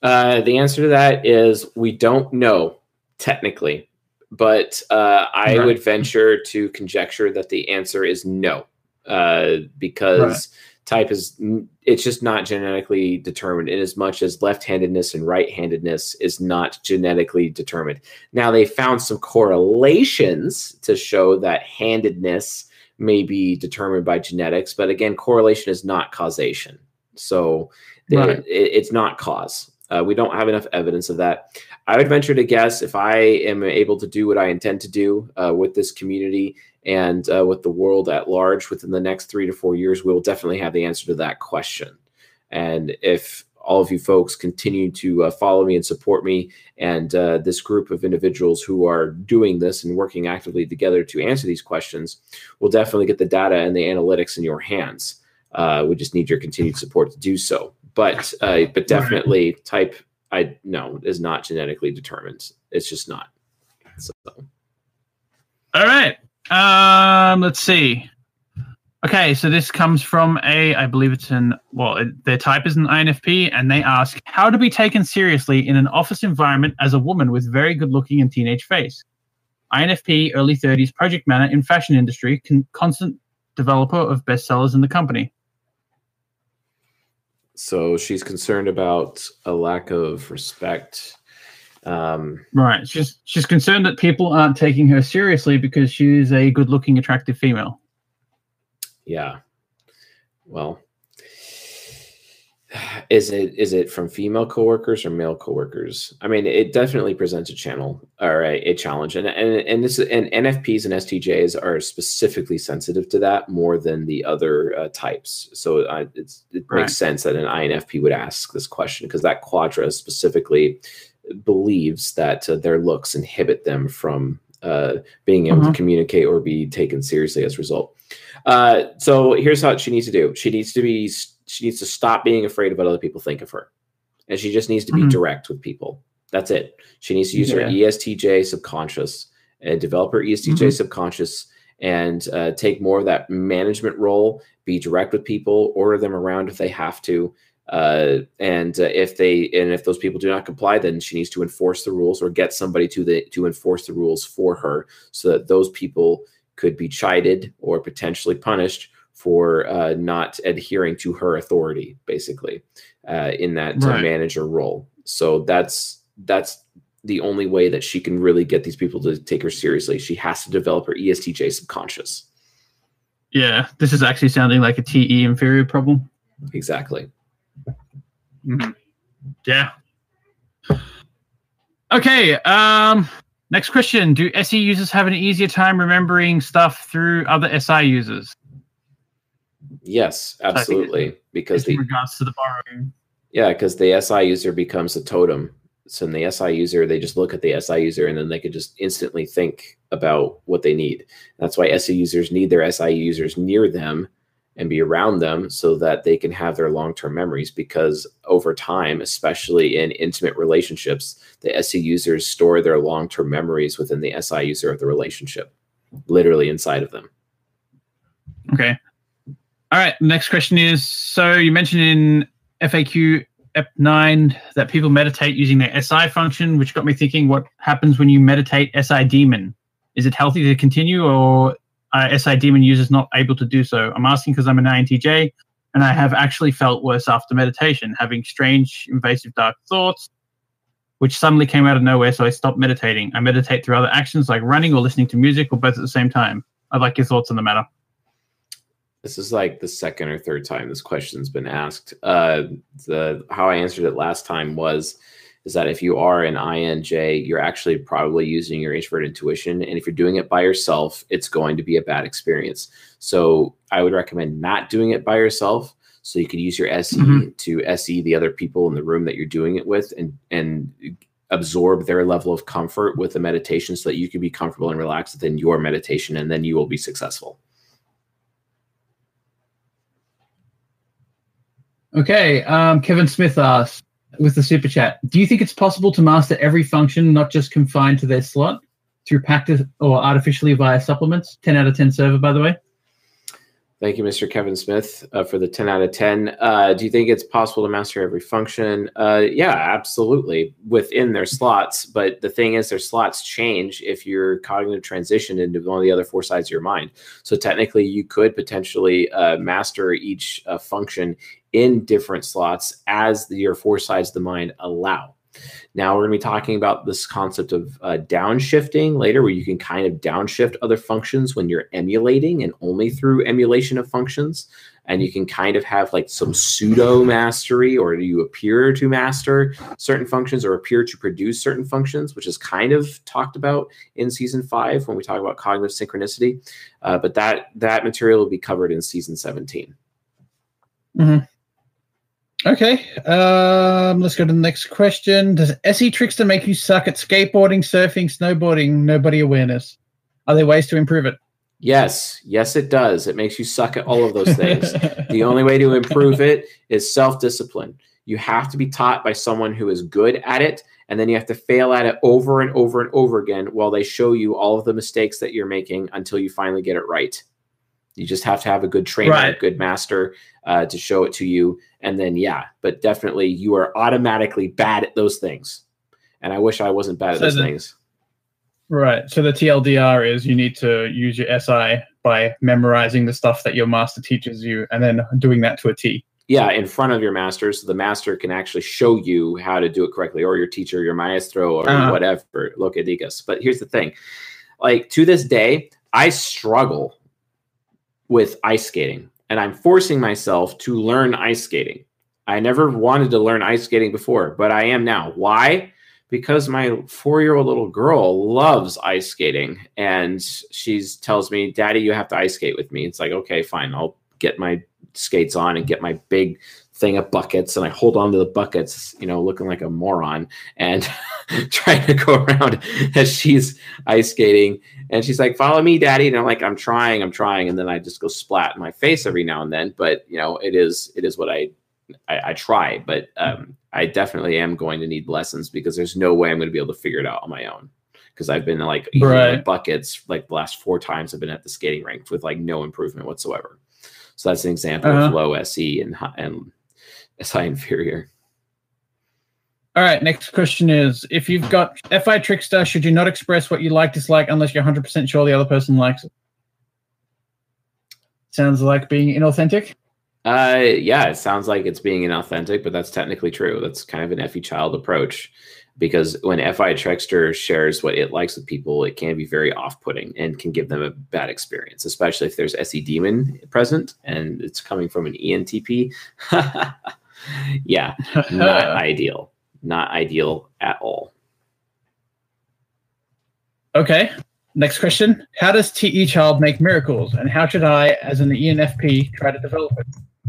Uh, the answer to that is we don't know technically but uh, I right. would venture to conjecture that the answer is no, uh, because right. type is it's just not genetically determined in as much as left-handedness and right-handedness is not genetically determined. Now they found some correlations to show that handedness may be determined by genetics, but again, correlation is not causation. So right. it, it's not cause. Uh, we don't have enough evidence of that. I would venture to guess if I am able to do what I intend to do uh, with this community and uh, with the world at large within the next three to four years, we will definitely have the answer to that question. And if all of you folks continue to uh, follow me and support me and uh, this group of individuals who are doing this and working actively together to answer these questions we'll definitely get the data and the analytics in your hands. Uh, we just need your continued support to do so. But uh, but definitely type I no is not genetically determined. It's just not. So. All right. Um, let's see. Okay, so this comes from a, I believe it's an, well, it, their type is an INFP, and they ask how to be taken seriously in an office environment as a woman with very good looking and teenage face. INFP, early 30s, project manager in fashion industry, con- constant developer of bestsellers in the company. So she's concerned about a lack of respect. Um, right. She's she's concerned that people aren't taking her seriously because she's a good-looking, attractive female yeah well is it is it from female coworkers or male coworkers i mean it definitely presents a channel or a, a challenge and and and this and nfps and stjs are specifically sensitive to that more than the other uh, types so uh, it's, it right. makes sense that an infp would ask this question because that quadra specifically believes that uh, their looks inhibit them from uh, being able uh-huh. to communicate or be taken seriously as a result uh, so here's what she needs to do. She needs to be she needs to stop being afraid of what other people think of her. And she just needs to be mm-hmm. direct with people. That's it. She needs to use yeah. her ESTJ subconscious and develop her ESTJ mm-hmm. subconscious and uh, take more of that management role, be direct with people, order them around if they have to. Uh, and uh, if they and if those people do not comply, then she needs to enforce the rules or get somebody to the to enforce the rules for her, so that those people could be chided or potentially punished for uh, not adhering to her authority, basically, uh, in that uh, right. manager role. So that's that's the only way that she can really get these people to take her seriously. She has to develop her ESTJ subconscious. Yeah, this is actually sounding like a TE inferior problem. Exactly. Mm-hmm. Yeah. Okay. Um, Next question Do SE users have an easier time remembering stuff through other SI users? Yes, absolutely. Because in the, regards to the borrowing. Yeah, because the SI user becomes a totem. So in the SI user, they just look at the SI user and then they can just instantly think about what they need. That's why SE users need their SI users near them and be around them so that they can have their long-term memories because over time especially in intimate relationships the se users store their long-term memories within the si user of the relationship literally inside of them okay all right next question is so you mentioned in faq ep 9 that people meditate using their si function which got me thinking what happens when you meditate si demon is it healthy to continue or uh, SI Demon users not able to do so? I'm asking because I'm an INTJ and I have actually felt worse after meditation, having strange, invasive, dark thoughts, which suddenly came out of nowhere. So I stopped meditating. I meditate through other actions like running or listening to music or both at the same time. I'd like your thoughts on the matter. This is like the second or third time this question's been asked. Uh, the how I answered it last time was is that if you are an INJ, you're actually probably using your introvert intuition. And if you're doing it by yourself, it's going to be a bad experience. So I would recommend not doing it by yourself. So you could use your SE mm-hmm. to SE the other people in the room that you're doing it with and and absorb their level of comfort with the meditation so that you can be comfortable and relaxed within your meditation and then you will be successful. Okay. Um, Kevin Smith asks, with the super chat. Do you think it's possible to master every function, not just confined to their slot, through practice or artificially via supplements? 10 out of 10 server, by the way. Thank you, Mr. Kevin Smith, uh, for the 10 out of 10. Uh, do you think it's possible to master every function? Uh, yeah, absolutely, within their slots. But the thing is, their slots change if you're cognitive transition into one of the other four sides of your mind. So technically, you could potentially uh, master each uh, function in different slots as the, your four sides of the mind allow. Now we're going to be talking about this concept of uh, downshifting later, where you can kind of downshift other functions when you're emulating and only through emulation of functions. And you can kind of have like some pseudo mastery, or you appear to master certain functions or appear to produce certain functions, which is kind of talked about in season five when we talk about cognitive synchronicity. Uh, but that that material will be covered in season 17. Mm-hmm. Okay, um, let's go to the next question. Does SE Trickster make you suck at skateboarding, surfing, snowboarding, nobody awareness? Are there ways to improve it? Yes, yes, it does. It makes you suck at all of those things. the only way to improve it is self discipline. You have to be taught by someone who is good at it, and then you have to fail at it over and over and over again while they show you all of the mistakes that you're making until you finally get it right. You just have to have a good trainer, Right. a good master uh, to show it to you. And then, yeah, but definitely you are automatically bad at those things. And I wish I wasn't bad at those the- things. Right. So the TLDR is you need to use your SI by memorizing the stuff that your master teaches you and then doing that to a T. Yeah, in front of your master, so the master can actually show you how to do it correctly, or your teacher, your maestro, or Uh-huh. whatever. Look at Digas. But here's the thing: like to this day, I struggle with ice skating, and I'm forcing myself to learn ice skating. I never wanted to learn ice skating before, but I am now. Why? Because my four-year-old little girl loves ice skating, and she tells me, "Daddy, you have to ice skate with me." It's like, okay, fine, I'll get my skates on and get my big thing of buckets and I hold on to the buckets, you know, looking like a moron and trying to go around as she's ice skating. And she's like, follow me, daddy. And I'm like, I'm trying, I'm trying. And then I just go splat in my face every now and then. But you know, it is it is what I I, I try, but um, I definitely am going to need lessons because there's no way I'm going to be able to figure it out on my own. Because I've been like Right. buckets like the last four times I've been at the skating rink with like no improvement whatsoever. So that's an example of Uh-huh. low SE and and SI inferior. All right. Next question is if you've got FI Trickster, should you not express what you like, dislike, unless you're 100% sure the other person likes it? Sounds like being inauthentic. Uh, yeah, it sounds like it's being inauthentic, but that's technically true. That's kind of an FE child approach because when FI Trickster shares what it likes with people, it can be very off putting and can give them a bad experience, especially if there's SE Demon present and it's coming from an ENTP. yeah, not ideal. Not ideal at all. Okay. Next question. How does TE child make miracles? And how should I, as an ENFP, try to develop it?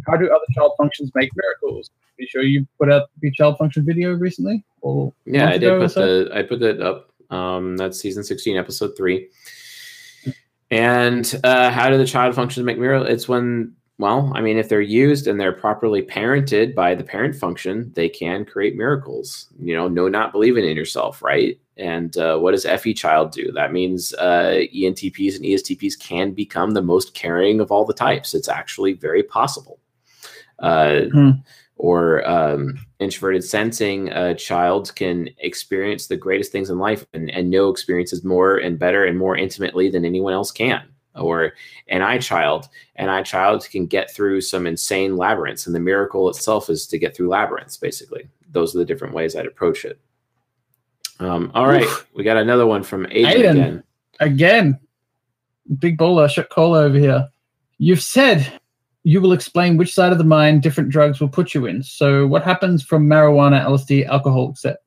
How do other child functions make miracles? Are you sure you put out the child function video recently? Or Yeah, I did put so? the I put that up. Um, that's season sixteen, episode three. And uh, how do the child functions make mirror? It's when well, I mean, if they're used and they're properly parented by the parent function, they can create miracles. You know, no, not believing in yourself, right? And uh, what does FE child do? That means uh, ENTPs and ESTPs can become the most caring of all the types. It's actually very possible. Uh, Hmm. Or um, introverted sensing, a child can experience the greatest things in life and, and know experiences more and better and more intimately than anyone else can. Or an eye child, an eye child can get through some insane labyrinths, and the miracle itself is to get through labyrinths. Basically, those are the different ways I'd approach it. Um, all right, Oof. we got another one from Aiden, Aiden. again. Again, big bowler, shot caller over here. You've said you will explain which side of the mind different drugs will put you in. So, what happens from marijuana, LSD, alcohol, etc.?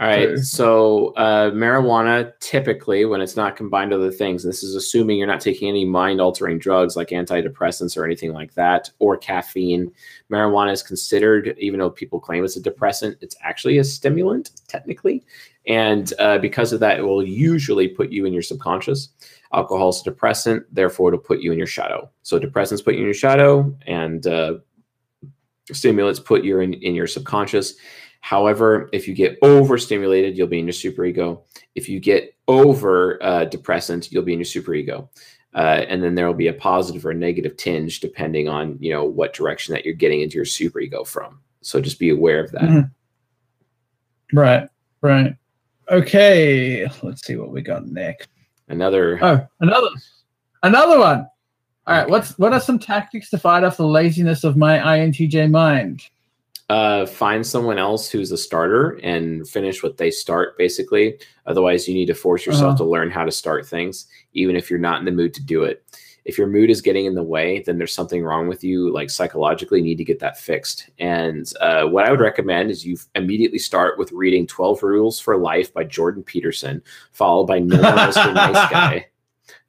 All right. So- uh, marijuana typically, when it's not combined with other things, this is assuming you're not taking any mind altering drugs like antidepressants or anything like that, or caffeine. Marijuana is considered, even though people claim it's a depressant, it's actually a stimulant, technically. And uh, because of that, it will usually put you in your subconscious. Alcohol is a depressant, therefore, it'll put you in your shadow. So, depressants put you in your shadow, and uh, stimulants put you in, in your subconscious. However, if you get overstimulated, you'll be in your superego. If you get over uh, depressant, you'll be in your superego. Uh, and then there will be a positive or a negative tinge depending on you know what direction that you're getting into your superego from. So just be aware of that. Mhm. Right, right. Okay, let's see what we got next. Another Oh, another, another one. All right, Okay. what's what are some tactics to fight off the laziness of my INTJ mind? Uh, find someone else who's a starter and finish what they start basically. Otherwise you need to force yourself Uh-huh. to learn how to start things even if you're not in the mood to do it. If your mood is getting in the way then there's something wrong with you like psychologically you need to get that fixed. And uh, what i would recommend is you immediately start with reading 12 rules for life by jordan peterson followed by no one nice guy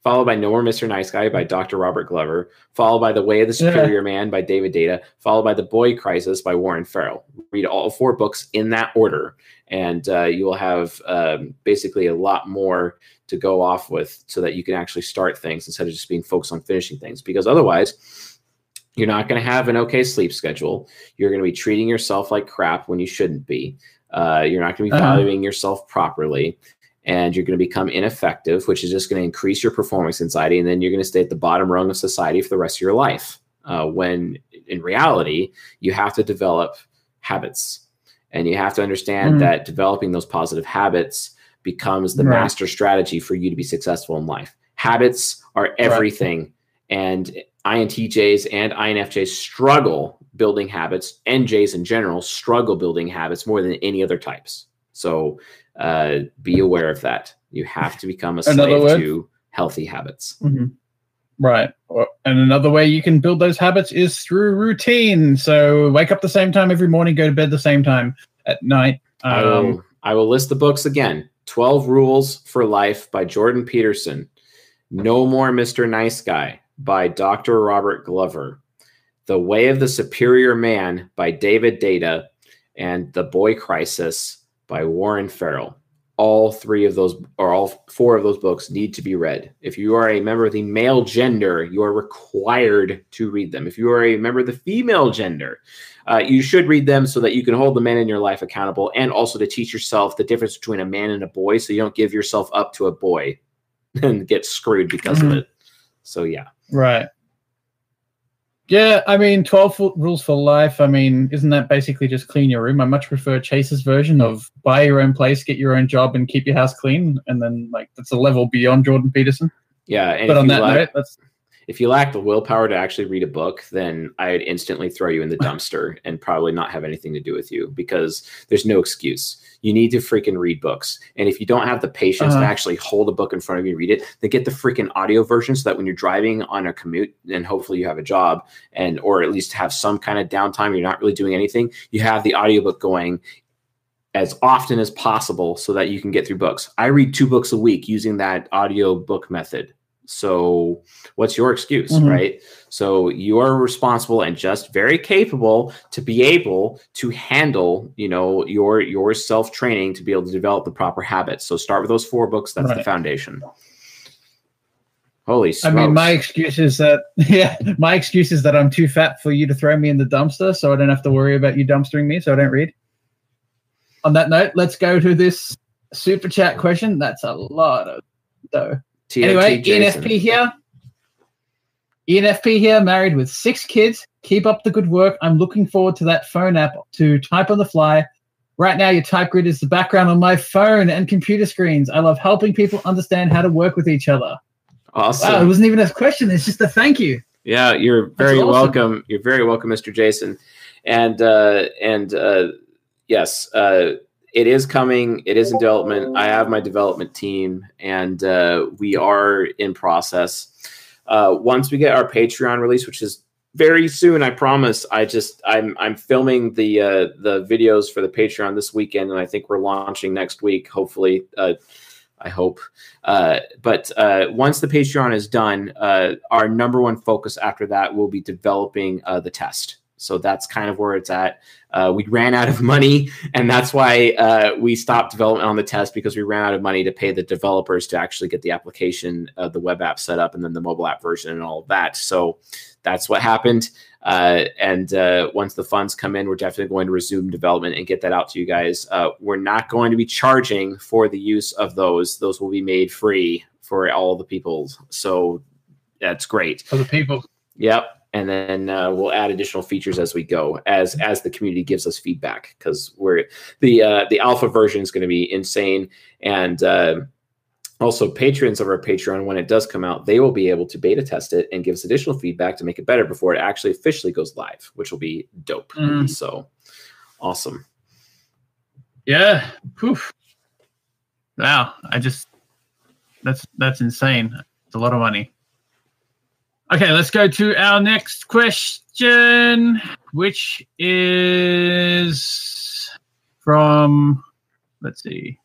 followed by No More Mr. Nice Guy by Dr. Robert Glover, followed by The Way of the Superior Man by David Deida, followed by The Boy Crisis by Warren Farrell. Read all four books in that order, and uh, you will have um, basically a lot more to go off with so that you can actually start things instead of just being focused on finishing things. Because otherwise, you're not going to have an okay sleep schedule. You're going to be treating yourself like crap when you shouldn't be. Uh, you're not going to be Uh-huh. valuing yourself properly and you're going to become ineffective, which is just going to increase your performance anxiety. And then you're going to stay at the bottom rung of society for the rest of your life. Uh, when in reality, you have to develop habits. And you have to understand Mhm. that developing those positive habits becomes the Right. master strategy for you to be successful in life. Habits are everything. And INTJs and INFJs struggle building habits, NJs in general struggle building habits more than any other types. So uh, be aware of that. You have to become a Another slave word? to healthy habits. Mhm. Right. And another way you can build those habits is through routine. So wake up the same time every morning, go to bed the same time at night. I, Um, will, I will list the books again 12 Rules for Life by Jordan Peterson, No More Mr. Nice Guy by Dr. Robert Glover, The Way of the Superior Man by David Deida, and The Boy Crisis by Warren Farrell. All three of those, or all four of those books, need to be read. If you are a member of the male gender, you are required to read them. If you are a member of the female gender, uh, you should read them so that you can hold the men in your life accountable and also to teach yourself the difference between a man and a boy so you don't give yourself up to a boy and get screwed because Mhm. of it. So, yeah. Right. Yeah, I mean, 12 fu- rules for life. I mean, isn't that basically just clean your room? I much prefer Chase's version of buy your own place, get your own job, and keep your house clean. And then, like, that's a level beyond Jordan Peterson. Yeah. But on that lack- note, that's if you lack the willpower to actually read a book, then I'd instantly throw you in the dumpster and probably not have anything to do with you because there's no excuse. You need to freaking read books. And if you don't have the patience to Uh-huh. actually hold a book in front of you and read it, then get the freaking audio version so that when you're driving on a commute and hopefully you have a job and or at least have some kind of downtime, you're not really doing anything, you have the audiobook going as often as possible so that you can get through books. I read two books a week using that audio book method. So, what's your excuse, Mhm. right? So, you are responsible and just very capable to be able to handle, you know, your your self training to be able to develop the proper habits. So, start with those four books. That's the foundation. Holy smokes. I mean, my excuse is that yeah, my excuse is that I'm too fat for you to throw me in the dumpster, so I don't have to worry about you dumpstering me, so I don't read. On that note, let's go to this super chat question. That's a lot of dough. TOT Anyway, Jason. ENFP here. ENFP here, married with six kids. Keep up the good work. I'm looking forward to that phone app to type on the fly. Right now, your type grid is the background on my phone and computer screens. I love helping people understand how to work with each other. Awesome. Wow, it wasn't even a question. It's just a thank you. Yeah, you're very awesome. welcome. You're very welcome, Mr. Jason. And uh, and uh, yes, uh, it is coming. It is in development. I have my development team, and uh, we are in process. Uh, once we get our Patreon release, which is very soon, I promise. I just I'm I'm filming the uh, the videos for the Patreon this weekend, and I think we're launching next week. Hopefully, uh, I hope. Uh, but uh, once the Patreon is done, uh, our number one focus after that will be developing uh, the test. So that's kind of where it's at. Uh, we ran out of money, and that's why uh, we stopped development on the test because we ran out of money to pay the developers to actually get the application, uh, the web app set up, and then the mobile app version and all of that. So that's what happened. Uh, and uh, once the funds come in, we're definitely going to resume development and get that out to you guys. Uh, we're not going to be charging for the use of those; those will be made free for all the people. So that's great. For the people. Yep. And then uh, we'll add additional features as we go, as as the community gives us feedback, because we're the uh, the alpha version is going to be insane, and uh, also patrons of our Patreon, when it does come out, they will be able to beta test it and give us additional feedback to make it better before it actually officially goes live, which will be dope. Mm. So awesome. Yeah. Poof. Wow. I just that's that's insane. It's a lot of money. Okay, let's go to our next question, which is from let's see.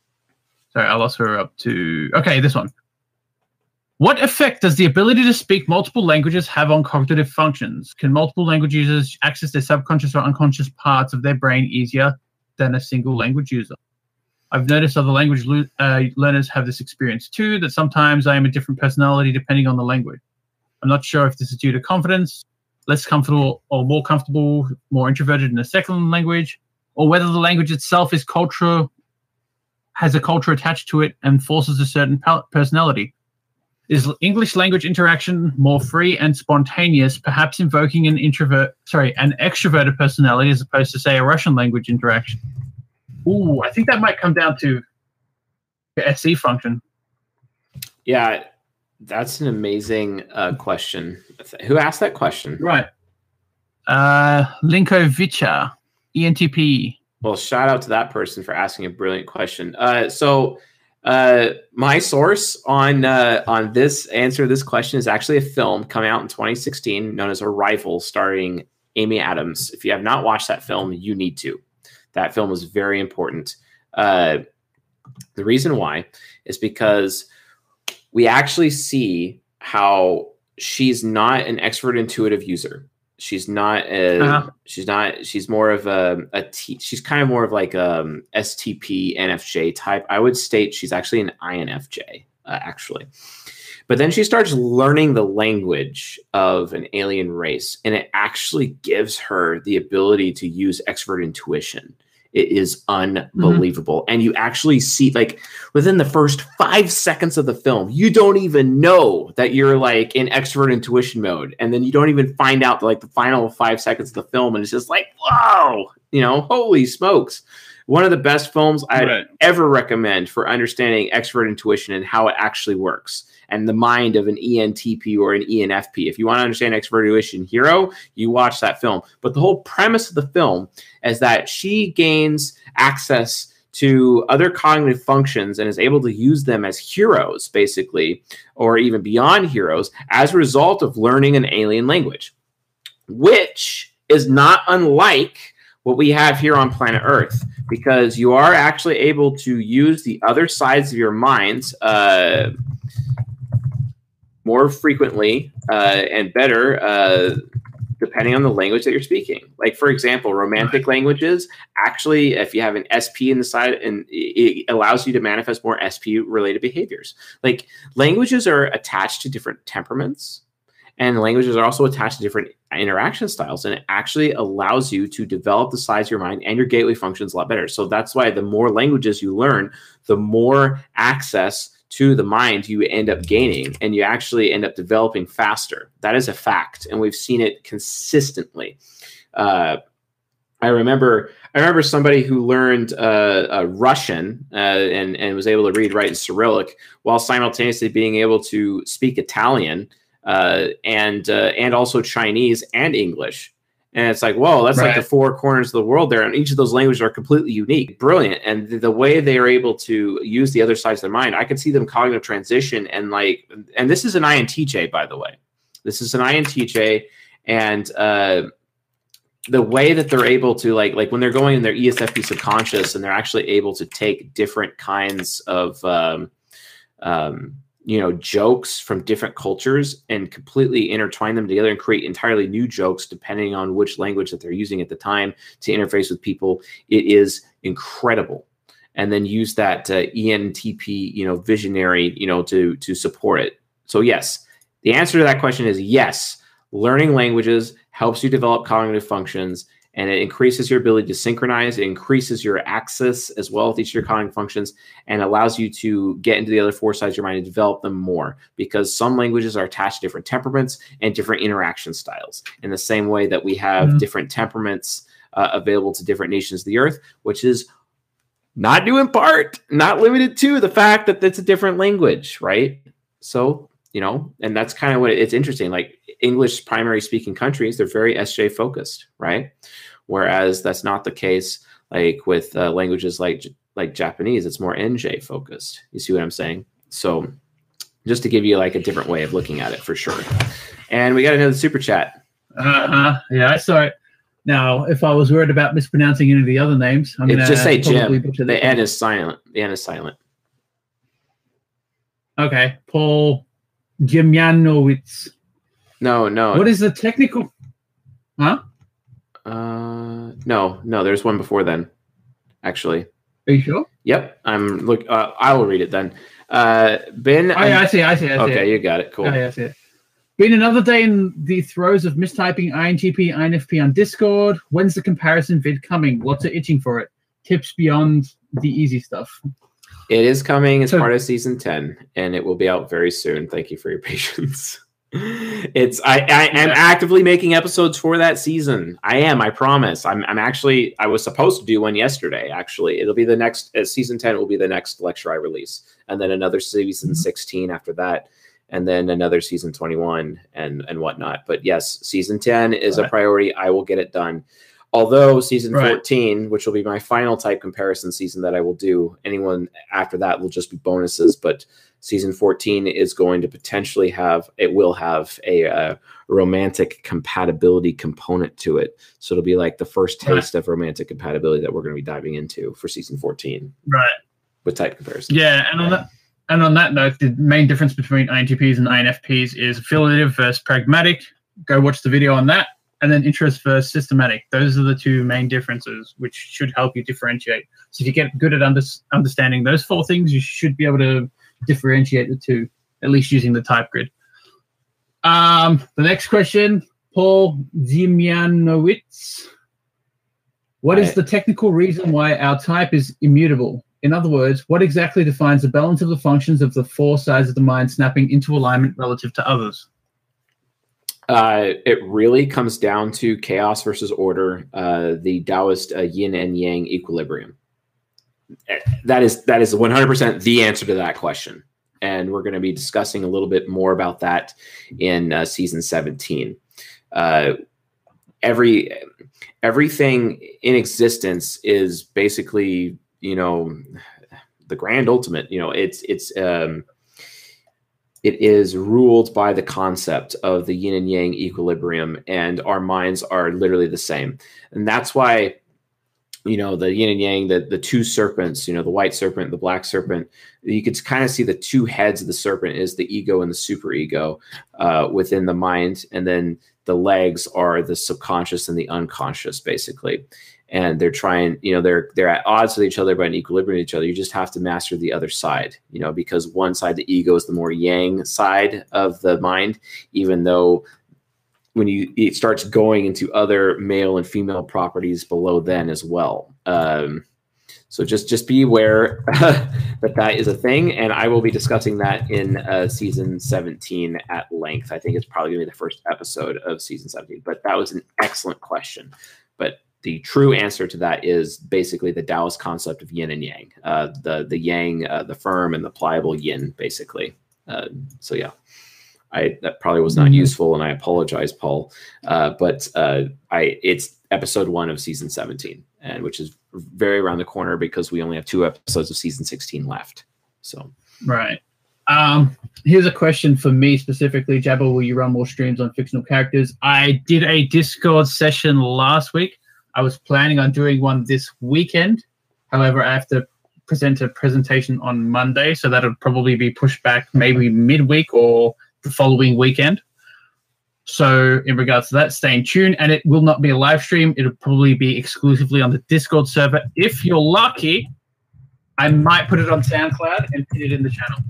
Sorry, I lost her up to okay, this one. What effect does the ability to speak multiple languages have on cognitive functions? Can multiple language users access their subconscious or unconscious parts of their brain easier than a single language user? I've noticed other language lo- uh, learners have this experience too, that sometimes I am a different personality depending on the language. I'm not sure if this is due to confidence, less comfortable or more comfortable, more introverted in a second language, or whether the language itself is culture, has a culture attached to it and forces a certain personality. Is English language interaction more free and spontaneous, perhaps invoking an introvert, sorry, an extroverted personality as opposed to, say, a Russian language interaction? Ooh, I think that might come down to the SC function. Yeah, that's an amazing uh, question. Who asked that question? Right. Uh, Linkovicha, ENTP. Well, shout out to that person for asking a brilliant question. Uh, so, uh, my source on uh, on this answer to this question is actually a film coming out in 2016 known as Arrival, starring Amy Adams. If you have not watched that film, you need to. That film is very important. Uh, the reason why is because we actually see how she's not an expert intuitive user. She's not a, Uh-huh. she's not she's more of a, a T, she's kind of more of like a STP NFJ type. I would state she's actually an INFJ uh, actually. But then she starts learning the language of an alien race and it actually gives her the ability to use expert intuition. It is mm-hmm. unbelievable. And you actually see, like, within the first five seconds of the film, you don't even know that you're like in expert intuition mode. And then you don't even find out like the final five seconds of the film. And it's just like, whoa, you know, holy smokes. One of the best films I'd Right. ever recommend for understanding expert intuition and how it actually works and the mind of an ENTP or an ENFP. If you want to understand expert intuition hero, you watch that film. But the whole premise of the film is that she gains access to other cognitive functions and is able to use them as heroes, basically, or even beyond heroes, as a result of learning an alien language, which is not unlike what we have here on planet Earth, because you are actually able to use the other sides of your minds. Uh, more frequently uh, and better uh, depending on the language that you're speaking. Like for example, romantic languages actually, if you have an SP in the side, and it allows you to manifest more SP related behaviors. Like languages are attached to different temperaments. And languages are also attached to different interaction styles, and it actually allows you to develop the size of your mind and your gateway functions a lot better. So that's why the more languages you learn, the more access to the mind you end up gaining and you actually end up developing faster. That is a fact, and we've seen it consistently. Uh, I remember I remember somebody who learned uh, uh, Russian uh, and and was able to read, write in Cyrillic while simultaneously being able to speak Italian uh, and uh, and also Chinese and English. And it's like, whoa, that's like the four corners of the world there. And each of those languages are completely unique, brilliant. And the, the way they are able to use the other sides of their mind, I could see them cognitive transition. And like, and this is an INTJ, by the way. This is an INTJ. And uh, the way that they're able to, like, like when they're going in their ESFP subconscious and they're actually able to take different kinds of, um, um, you know jokes from different cultures and completely intertwine them together and create entirely new jokes depending on which language that they're using at the time to interface with people. It is incredible. And then use that uh, entp you know visionary you know to to support it. So yes the answer to that question is yes. Learning languages helps you develop cognitive functions and it increases your ability to synchronize it increases your access as well with each of your calling functions and allows you to get into the other four sides of your mind and develop them more because some languages are attached to different temperaments and different interaction styles in the same way that we have Mhm. different temperaments uh, available to different nations of the earth which is not due in part not limited to the fact that it's a different language right so you know and that's kind of what it's interesting like english primary speaking countries they're very sj focused right whereas that's not the case like with uh, languages like like Japanese, it's more NJ focused. You see what I'm saying? So just to give you like a different way of looking at it for sure. And we got another super chat. Uh-huh. Yeah, I saw it. Now, if I was worried about mispronouncing any of the other names, I'm to just say Jim. The N is silent. The N is silent. Okay, Paul Jemjanowicz. No, no. What is the technical? Huh? Uh, no, no. There's one before then. Actually, Are you sure? yep. I'm look. Uh, I will read it then. Uh, Ben. Oh, yeah, I see. I see. I see. okay, you got it. Cool. Oh, yeah, I see it. Been another day in the throes of mistyping INTP, INFP on Discord. When's the comparison vid coming? Lots of itching for it. Tips beyond the easy stuff. It is coming as So- part of season 10 and it will be out very soon. Thank you for your patience. It's I, I am actively making episodes for that season. I am, I promise. I'm I'm actually I was supposed to do one yesterday, actually. It'll be the next uh, season 10 will be the next lecture I release. And then another season Mhm. 16 after that. And then another season 21 and and whatnot. But yes, season 10 is a priority. I will get it done. Although season Right. 14, which will be my final type comparison season that I will do, anyone after that will just be bonuses. But season 14 is going to potentially have, it will have a uh, romantic compatibility component to it. So it'll be like the first Right. taste of romantic compatibility that we're going to be diving into for season 14 Right. with type comparison. Yeah, and on that and on that note, the main difference between INTPs and INFPs is affiliative versus pragmatic. Go watch the video on that, and then interest versus systematic. Those are the two main differences, which should help you differentiate. So if you get good at under, understanding those four things, you should be able to differentiate the two, at least using the type grid. Um, the next question, Paul Ziemianowicz. What is the technical reason why our type is immutable? In other words, what exactly defines the balance of the functions of the four sides of the mind snapping into alignment relative to others? Uh, it really comes down to chaos versus order, uh, the Taoist uh, yin and yang equilibrium. Eh, That is that is 100% the answer to that question, and we're going to be discussing a little bit more about that in uh, season 17. Uh, every everything in existence is basically you know the grand ultimate. You know, it's it's um, it is ruled by the concept of the yin and yang equilibrium and our minds are literally the same. And that's why you know the yin and yang the the two serpents you know the white serpent the black serpent you could kind of see the two heads of the serpent is the ego and the superego uh, within the mind. And then the legs are the subconscious and the unconscious basically and they're trying you know they're they're at odds with each other but in equilibrium with each other. You just have to master the other side you know because one side the ego is the more yang side of the mind even though when you it starts going into other male and female properties below then as well. Um, so just just be aware that that is a thing and i will be discussing that in uh, season 17 at length. I think it's probably going to be the first episode of season 17 but that was an excellent question. But the true answer to that is basically the Taoist concept of yin and yang, uh, the the yang, uh, the firm and the pliable yin, basically. Uh, so yeah, I that probably was not Mhm. useful, and I apologize, Paul. Uh, but uh, I it's episode one of season seventeen, and which is very around the corner because we only have two episodes of season sixteen left. So Right. Um, here's a question for me specifically. Jabba, will you run more streams on fictional characters? I did a Discord session last week. I was planning on doing one this weekend. However, I have to present a presentation on Monday, so that'll probably be pushed back maybe midweek or the following weekend. So, in regards to that, stay in tune. And it will not be a live stream. It'll probably be exclusively on the Discord server. If you're lucky, I might put it on SoundCloud and put it in the channel.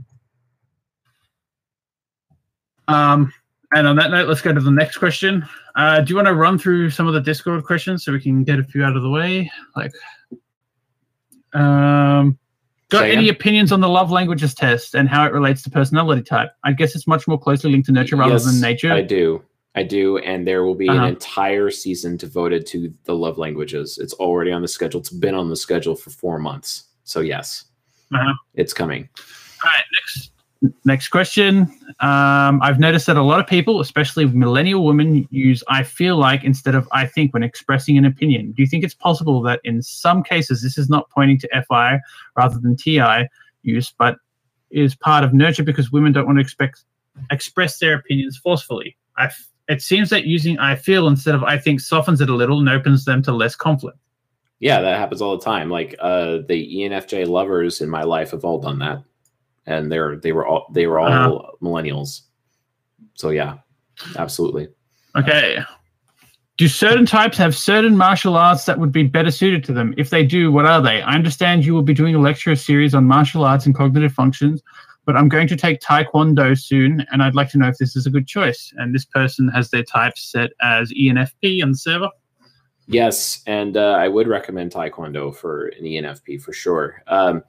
Um, and on that note, let's go to the next question. Uh, do you want to run through some of the Discord questions so we can get a few out of the way? Like, um, got any opinions on the love languages test and how it relates to personality type? I guess it's much more closely linked to nurture rather Yes, than nature. I do. I do, and there will be an Uh-huh. entire season devoted to the love languages. It's already on the schedule. It's been on the schedule for four months. So yes, Uh-huh. it's coming. All right, next next question. Um, I've noticed that a lot of people, especially millennial women, use "I feel like" instead of "I think" when expressing an opinion. Do you think it's possible that in some cases this is not pointing to FI rather than TI use, but is part of nurture because women don't want to expect express their opinions forcefully? I f- it seems that using "I feel" instead of "I think" softens it a little and opens them to less conflict. Yeah, that happens all the time. Like uh, the ENFJ lovers in my life have all done that, and they're they were all they were all Uh-huh. millennials. so yeah, absolutely. Okay. Do certain types have certain martial arts that would be better suited to them? If they do, what are they? I understand you will be doing a lecture series on martial arts and cognitive functions, but I'm going to take Taekwondo soon, and I'd like to know if this is a good choice. And this person has their type set as ENFP on the server. Yes, and uh, I would recommend Taekwondo for an ENFP for sure. Um,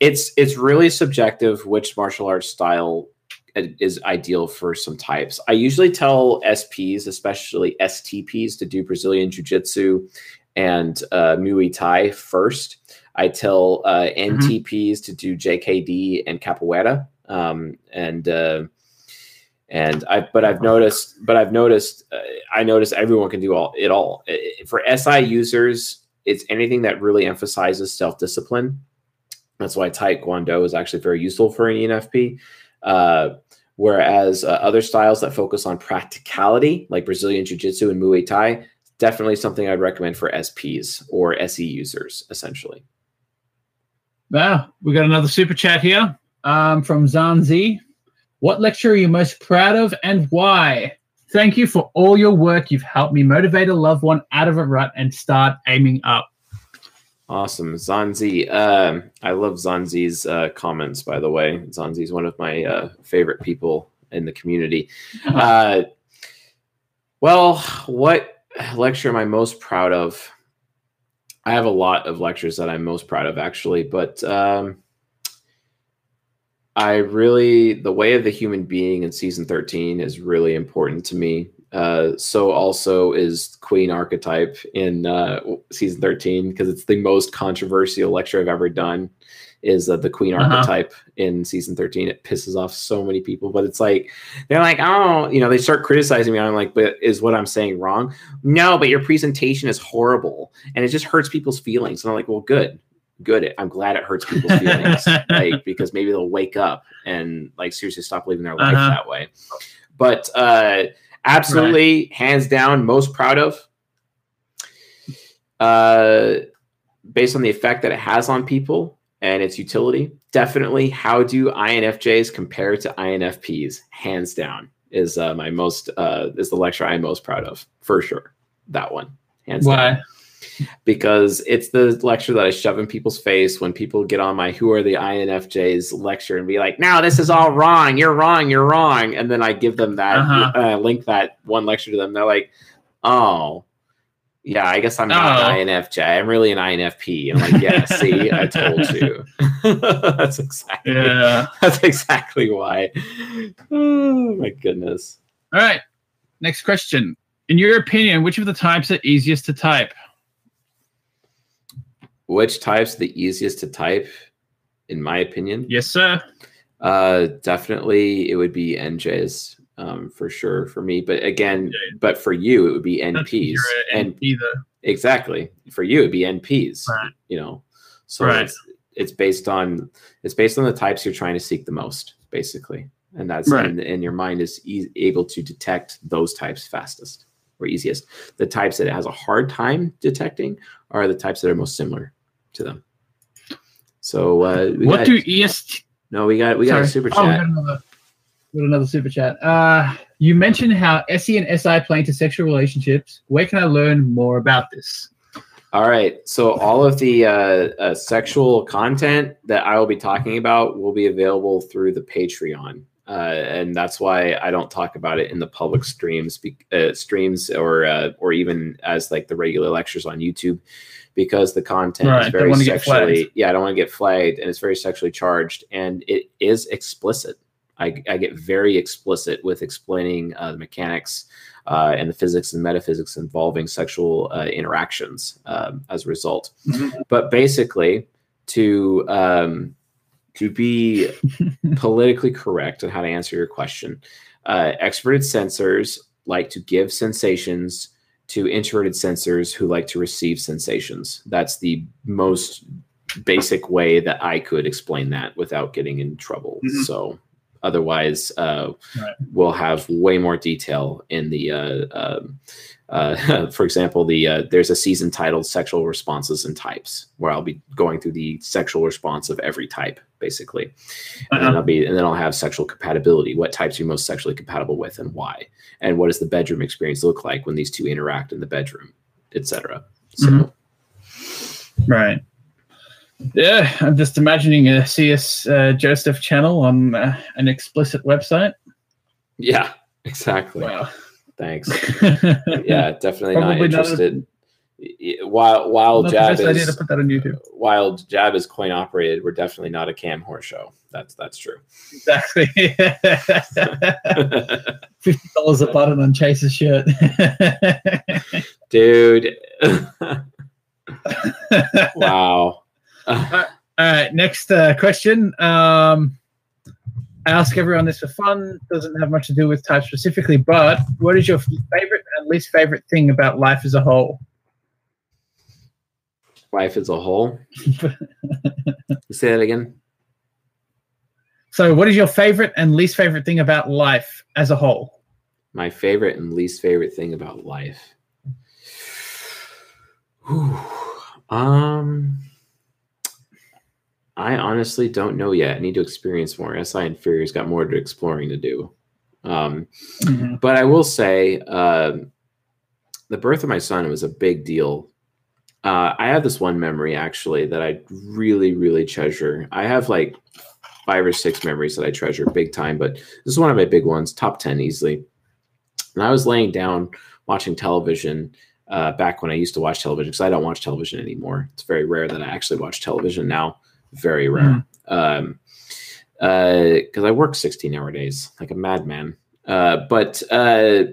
it's it's really subjective which martial arts style is ideal for some types. I usually tell SPs, especially STPs, to do Brazilian Jiu Jitsu and uh, Muay Thai first. I tell uh, NTPs to do JKD and Capoeira, um, and uh, and I but I've noticed but I've noticed uh, I noticed everyone can do all it all for SI users. It's anything that really emphasizes self discipline. That's why Taekwondo is actually very useful for an ENFP. Uh, whereas uh, other styles that focus on practicality, like Brazilian Jiu Jitsu and Muay Thai, definitely something I'd recommend for SPs or SE users, essentially. Wow, we got another super chat here um, from Zanzi. What lecture are you most proud of and why? Thank you for all your work. You've helped me motivate a loved one out of a rut and start aiming up. Awesome. Zanzi. Um, I love Zanzi's uh, comments, by the way. Zanzi's one of my uh, favorite people in the community. Uh, well, what lecture am I most proud of? I have a lot of lectures that I'm most proud of, actually, but um, I really, the way of the human being in season 13 is really important to me. Uh, so also is Queen archetype in uh, season 13 because it's the most controversial lecture I've ever done. Is uh, the Queen Uh-huh. archetype in season 13? It pisses off so many people, but it's like they're like, oh, you know, they start criticizing me. I'm like, but is what I'm saying wrong? No, but your presentation is horrible, and it just hurts people's feelings. And I'm like, well, good, good. I'm glad it hurts people's feelings, like because maybe they'll wake up and like seriously stop living their life Uh-huh. that way. But uh, absolutely, hands down, most proud of. Uh, based on the effect that it has on people and its utility, definitely. How do INFJs compare to INFPs? Hands down is uh, my most uh, is the lecture I'm most proud of for sure. That one, hands down Why? Because it's the lecture that I shove in people's face when people get on my "Who are the INFJs?" lecture and be like, "No, this is all wrong. You're wrong. You're wrong." And then I give them that, Uh-huh. uh, link that one lecture to them. They're like, "Oh, yeah, I guess I'm not Oh. an INFJ. I'm really an INFP." And I'm like, "Yeah, see, I told you." that's exactly Yeah. that's exactly why. Oh my goodness. All right. Next question. In your opinion, which of the types are easiest to type? Which type's the easiest to type? In my opinion, Yes, sir. Uh, definitely, it would be NJs um, for sure for me. But again, but for you, it would be NPs. And either. exactly for you, it'd be NPs. Right. You know, so Right. it's, it's based on it's based on the types you're trying to seek the most, basically, and that's Right. and, and your mind is e- able to detect those types fastest or easiest. The types that it has a hard time detecting are the types that are most similar to them. So uh, we What got- do EST? no, we got we got a Sorry. super Oh, we chat. got another, we got another super chat. Uh, you mentioned how SE and SI play into sexual relationships. Where can I learn more about this? All right. So all of the uh, uh, sexual content that I will be talking about will be available through the Patreon, uh, and that's why I don't talk about it in the public streams, be- uh, streams, or uh, or even as like the regular lectures on YouTube, because the content Right, is don't very get sexually. Yeah, I don't want to get flagged, and it's very sexually charged, and it is explicit. I, I get very explicit with explaining uh, the mechanics uh, and the physics and metaphysics involving sexual uh, interactions um, as a result. Mhm. But basically, to um, to be politically correct on how to answer your question, uh, extroverted sensors like to give sensations to introverted sensors who like to receive sensations. That's the most basic way that I could explain that without getting in trouble. Mhm. So Otherwise, uh, Right. we'll have way more detail in the. Uh, um uh, for example, the uh, there's a season titled "Sexual Responses and Types," where I'll be going through the sexual response of every type, basically, and then Uh-huh. I'll be and then I'll have sexual compatibility. What types you're you most sexually compatible with, and why? And what does the bedroom experience look like when these two interact in the bedroom, etc. So. Mhm. Right. Yeah, I'm just imagining a CS uh, Joseph channel on uh, an explicit website. Yeah, exactly. Wow. Thanks. Yeah, definitely not Probably not a- interested. While while Jab best idea to is put that on YouTube. while Jab is coin operated, we're definitely not a cam horse show. That's that's true. Exactly. Fifty dollars a button on Chase's shirt. Dude. wow. All right, next uh, question. Um, I ask everyone this for fun. Doesn't have much to do with type specifically, but what is your favorite and least favorite thing about life as a whole? Life as a whole. Say that again. So, what is your favorite and least favorite thing about life as a whole? My favorite and least favorite thing about life. Whew. Um, I honestly don't know yet. I need to experience more. SI Inferior's got more to exploring to do. Um, but I will say, um, the birth of my son was a big deal. Uh, I have this one memory actually that I really, really treasure. I have like five or six memories that I treasure big time, but this is one of my big ones, top 10 easily. And I was laying down watching television uh, back when I used to watch television because I don't watch television anymore. It's very rare that I actually watch television now. Very rare. Um, because I work 16 hour days like a madman. Uh, but uh,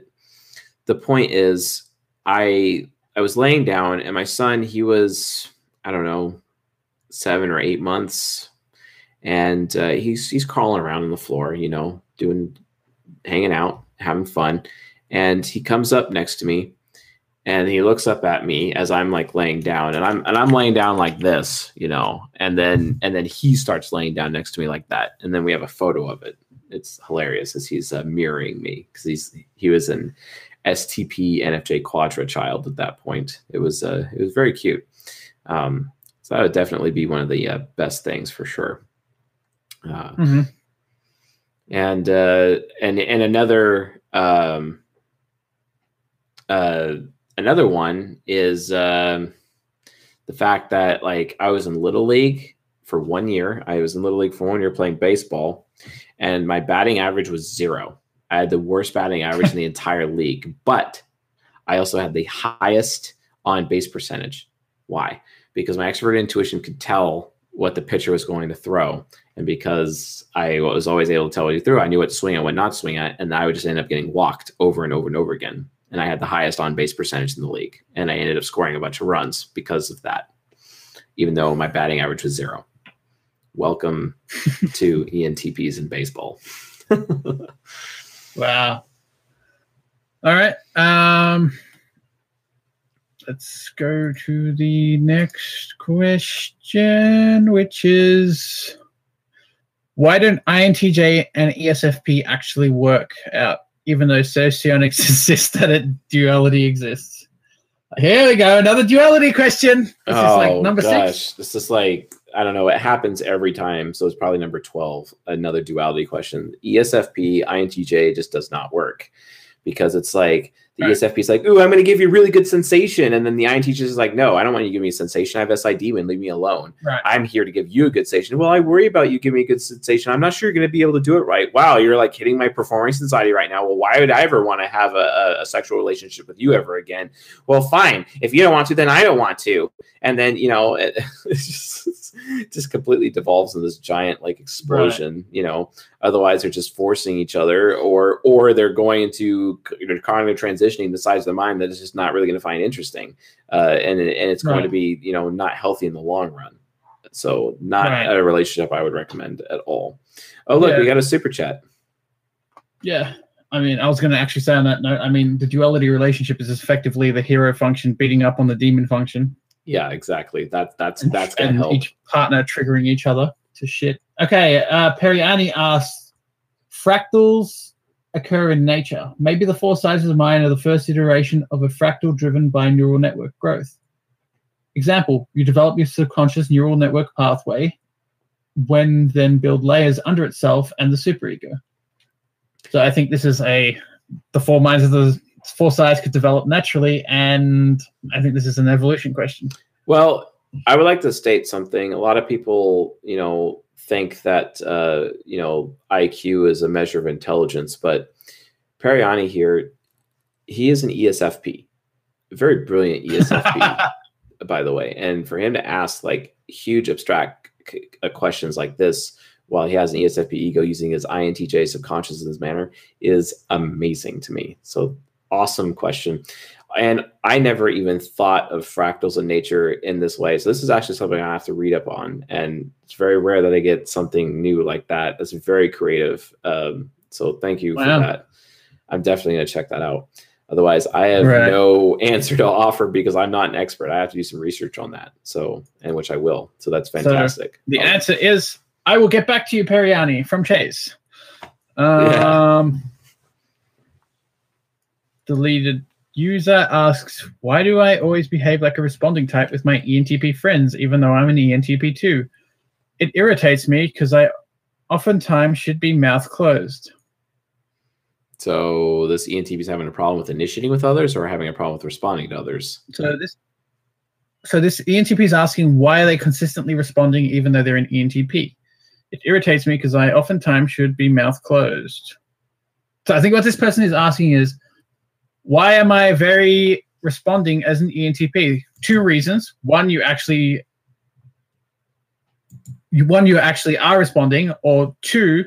the point is, I I was laying down and my son he was I don't know seven or eight months, and uh, he's he's crawling around on the floor, you know, doing hanging out, having fun, and he comes up next to me and he looks up at me as I'm like laying down and I'm and I'm laying down like this, you know, and then and then he starts laying down next to me like that, and then we have a photo of it. It's hilarious as he's uh, mirroring me because he's he was an STP NFJ Quadra child at that point. It was uh, it was very cute. Um, so that would definitely be one of the uh, best things for sure. Uh, Mhm. and uh, and and another um, uh, another one is um, the fact that like I was in little league for one year. I was in little league for one year playing baseball, and my batting average was zero. I had the worst batting average in the entire league, but I also had the highest on base percentage. Why? Because my expert intuition could tell what the pitcher was going to throw. And because I was always able to tell what he threw, I knew what to swing at, what not to swing at. And I would just end up getting walked over and over and over again. And I had the highest on base percentage in the league. And I ended up scoring a bunch of runs because of that, even though my batting average was zero. Welcome to ENTPs in baseball. Wow. All right. Um, let's go to the next question, which is why don't INTJ and ESFP actually work out, even though socionics insist that a duality exists? Here we go. Another duality question. This is like oh, number six. Oh, gosh. This is like, I don't know. It happens every time. So it's probably number 12. Another duality question. ESFP, INTJ just does not work because it's like the Right. ESFP is like, ooh, I'm going to give you really good sensation. And then the INTJ is like, no, I don't want you to give me a sensation. I have SI demon leave me alone. Right. I'm here to give you a good sensation. Well, I worry about you giving me a good sensation. I'm not sure you're going to be able to do it right. Wow, you're like hitting my performance anxiety right now. Well, why would I ever want to have a, a, a sexual relationship with you ever again? Well, fine. If you don't want to, then I don't want to. And then, you know, it, it's just, just completely devolves in this giant like explosion, you know. Otherwise, they're just forcing each other, or or they're going into you know, cognitive transitioning the sides of the mind that is just not really going to find interesting, uh, and and it's going to be you know not healthy in the long run. So not Right. a relationship I would recommend at all. Oh look, we got a super chat. Yeah. I mean, I was going to actually say on that note, I mean, the duality relationship is effectively the hero function beating up on the demon function. Yeah, exactly. That that's and, that's gonna and help. each partner triggering each other to shit. Okay, uh, Periani asks, fractals occur in nature. Maybe the four sizes of mine are the first iteration of a fractal driven by neural network growth. Example, you develop your subconscious neural network pathway, when then build layers under itself and the superego. So I think this is a the four minds of the four sides could develop naturally, and I think this is an evolution question. Well, I would like to state something. A lot of people, you know, think that uh, you know IQ is a measure of intelligence, but Pariani here, he is an ESFP, very brilliant ESFP, by the way. And for him to ask like huge abstract uh, questions like this while he has an ESFP ego using his INTJ subconscious in this manner is amazing to me. So awesome question. And I never even thought of fractals in nature in this way. So this is actually something I have to read up on. And it's very rare that I get something new like that. That's very creative. Um, so thank you wow. for that. I'm definitely going to check that out. Otherwise, I have right. no answer to offer because I'm not an expert. I have to do some research on that. So, and which I will. So that's fantastic. So the um, answer is I will get back to you, Periani from Chase. Um, yeah. Deleted user asks, Why do I always behave like a responding type with my ENTP friends, even though I'm an ENTP too? It irritates me because I oftentimes should be mouth closed. So this ENTP is having a problem with initiating with others or having a problem with responding to others? So this so this ENTP is asking why are they consistently responding even though they're an ENTP? It irritates me because I oftentimes should be mouth closed. So I think what this person is asking is why am I very responding as an ENTP? Two reasons. One, you actually one you actually are responding, or two,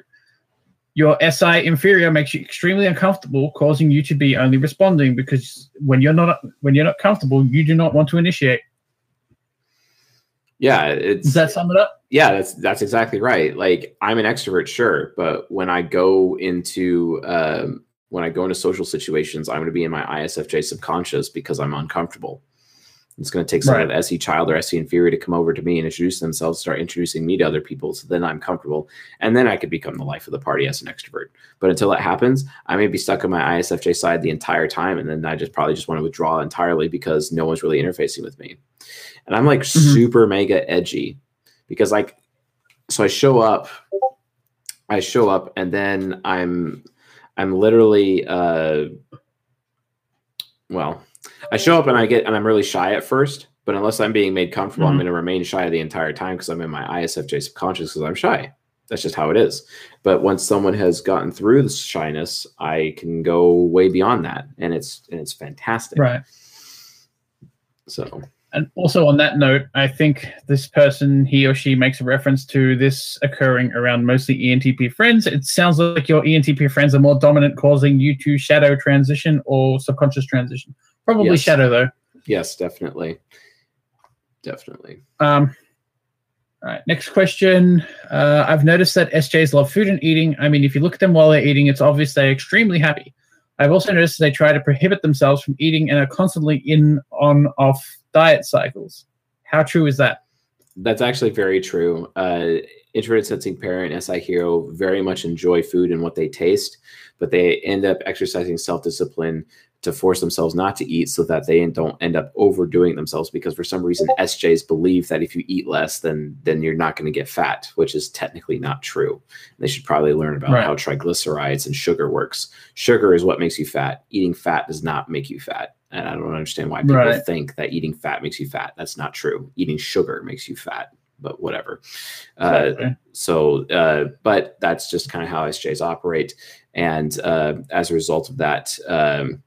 your SI inferior makes you extremely uncomfortable, causing you to be only responding because when you're not when you're not comfortable, you do not want to initiate. Yeah, it's Does that sum it up? Yeah, that's that's exactly right. Like I'm an extrovert, sure, but when I go into um, when I go into social situations, I'm going to be in my ISFJ subconscious because I'm uncomfortable. It's going to take someone right. SE child or SE inferior to come over to me and introduce themselves, start introducing me to other people. So then I'm comfortable. And then I could become the life of the party as an extrovert. But until that happens, I may be stuck on my ISFJ side the entire time. And then I just probably just want to withdraw entirely because no one's really interfacing with me. And I'm like mm-hmm. super mega edgy because like, so I show up, I show up and then I'm, I'm literally, uh, well, I show up and I get and I'm really shy at first, but unless I'm being made comfortable, mm-hmm. I'm going to remain shy the entire time because I'm in my ISFJ subconscious because I'm shy. That's just how it is. But once someone has gotten through the shyness, I can go way beyond that, and it's and it's fantastic. Right. So. And also on that note, I think this person, he or she, makes a reference to this occurring around mostly ENTP friends. It sounds like your ENTP friends are more dominant, causing you to shadow transition or subconscious transition. Probably yes. Shadow though. Yes, definitely. Definitely. Um, all right, next question. Uh, I've noticed that SJs love food and eating. I mean, if you look at them while they're eating, it's obvious they're extremely happy. I've also noticed they try to prohibit themselves from eating and are constantly in, on, off diet cycles. How true is that? That's actually very true. Uh, introverted sensing parent, SI hero, very much enjoy food and what they taste, but they end up exercising self discipline to force themselves not to eat so that they don't end up overdoing themselves because for some reason SJs believe that if you eat less then then you're not going to get fat which is technically not true. And they should probably learn about right. how triglycerides and sugar works. Sugar is what makes you fat. Eating fat does not make you fat. And I don't understand why people right. think that eating fat makes you fat. That's not true. Eating sugar makes you fat but whatever. Uh, so, uh, but that's just kind of how SJs operate. And uh, as a result of that, um,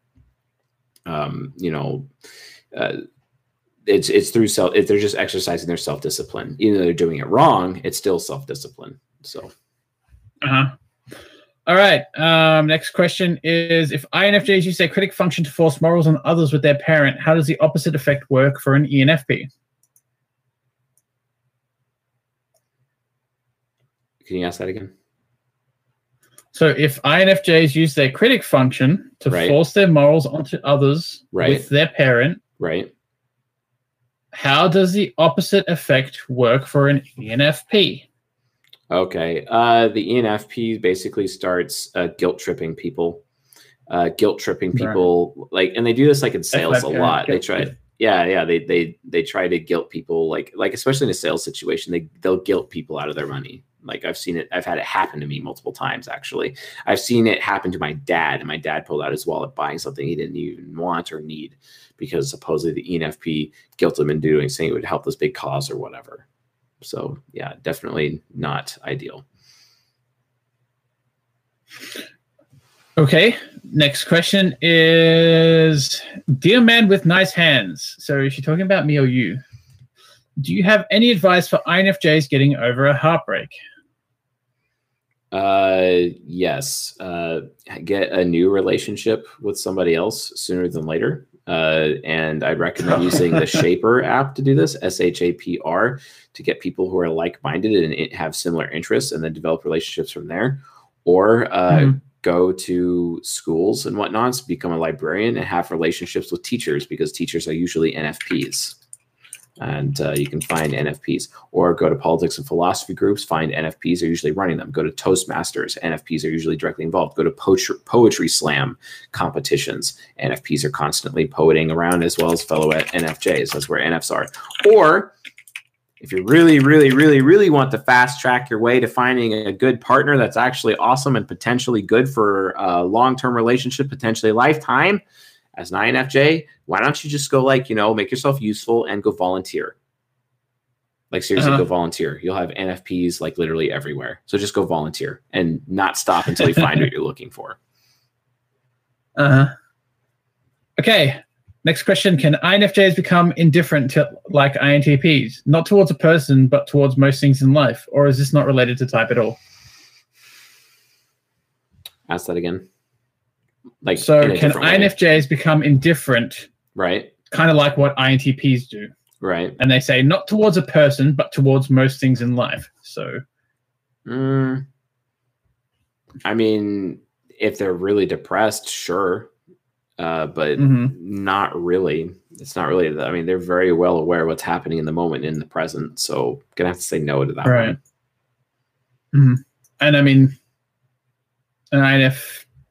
um, you know, uh, it's it's through self. If they're just exercising their self discipline, even though they're doing it wrong, it's still self discipline. So, uh huh. All right. Um, next question is: If INFJs use their critic function to force morals on others with their parent, how does the opposite effect work for an ENFP? Can you ask that again? So if INFJs use their critic function to right. force their morals onto others right. with their parent, right? How does the opposite effect work for an ENFP? Okay. Uh, the ENFP basically starts uh, guilt tripping people, uh, guilt tripping Right. people, like, and they do this like in sales a FFP, lot. They try, yeah, yeah. They they they try to guilt people, like like especially in a sales situation, they they'll guilt people out of their money. Like I've seen it, I've had it happen to me multiple times. Actually, I've seen it happen to my dad, and my dad pulled out his wallet buying something he didn't even want or need because supposedly the ENFP guilted him into doing saying it would help this big cause or whatever. So yeah, definitely not ideal. Okay. Next question is Dear man with nice hands. So is she talking about me or you? Do you have any advice for INFJs getting over a heartbreak? Uh, yes. Uh, get a new relationship with somebody else sooner than later. Uh, and I'd recommend using the Shapr app to do this, S H A P R, to get people who are like minded and have similar interests and then develop relationships from there. Or uh, Mhm. go to schools and whatnots, become a librarian and have relationships with teachers because teachers are usually NFPs. And uh, you can find NFPs or go to politics and philosophy groups, find NFPs are usually running them. Go to Toastmasters, NFPs are usually directly involved. Go to poetry, poetry slam competitions, NFPs are constantly poeting around as well as fellow NFJs. That's where NFs are. Or if you really, really, really, really want to fast track your way to finding a good partner that's actually awesome and potentially good for a long term relationship, potentially lifetime, as an INFJ, why don't you just go like, you know, make yourself useful and go volunteer? Like, seriously, Uh-huh. go volunteer. You'll have NFPs like literally everywhere. So just go volunteer and not stop until you find what you're looking for. Uh huh. Okay. Next question Can INFJs become indifferent to like INTPs? Not towards a person, but towards most things in life? Or is this not related to type at all? Ask that again. Like, So, can. INFJs become indifferent, Right, kind of like what INTPs do? right. And they say not towards a person, but towards most things in life. So, Mm, I mean, if they're really depressed, sure, uh, but mhm. not really. It's not really. I mean, they're very well aware of what's happening in the moment, in the present. So, gonna have to say no to that Right. one. and I mean, an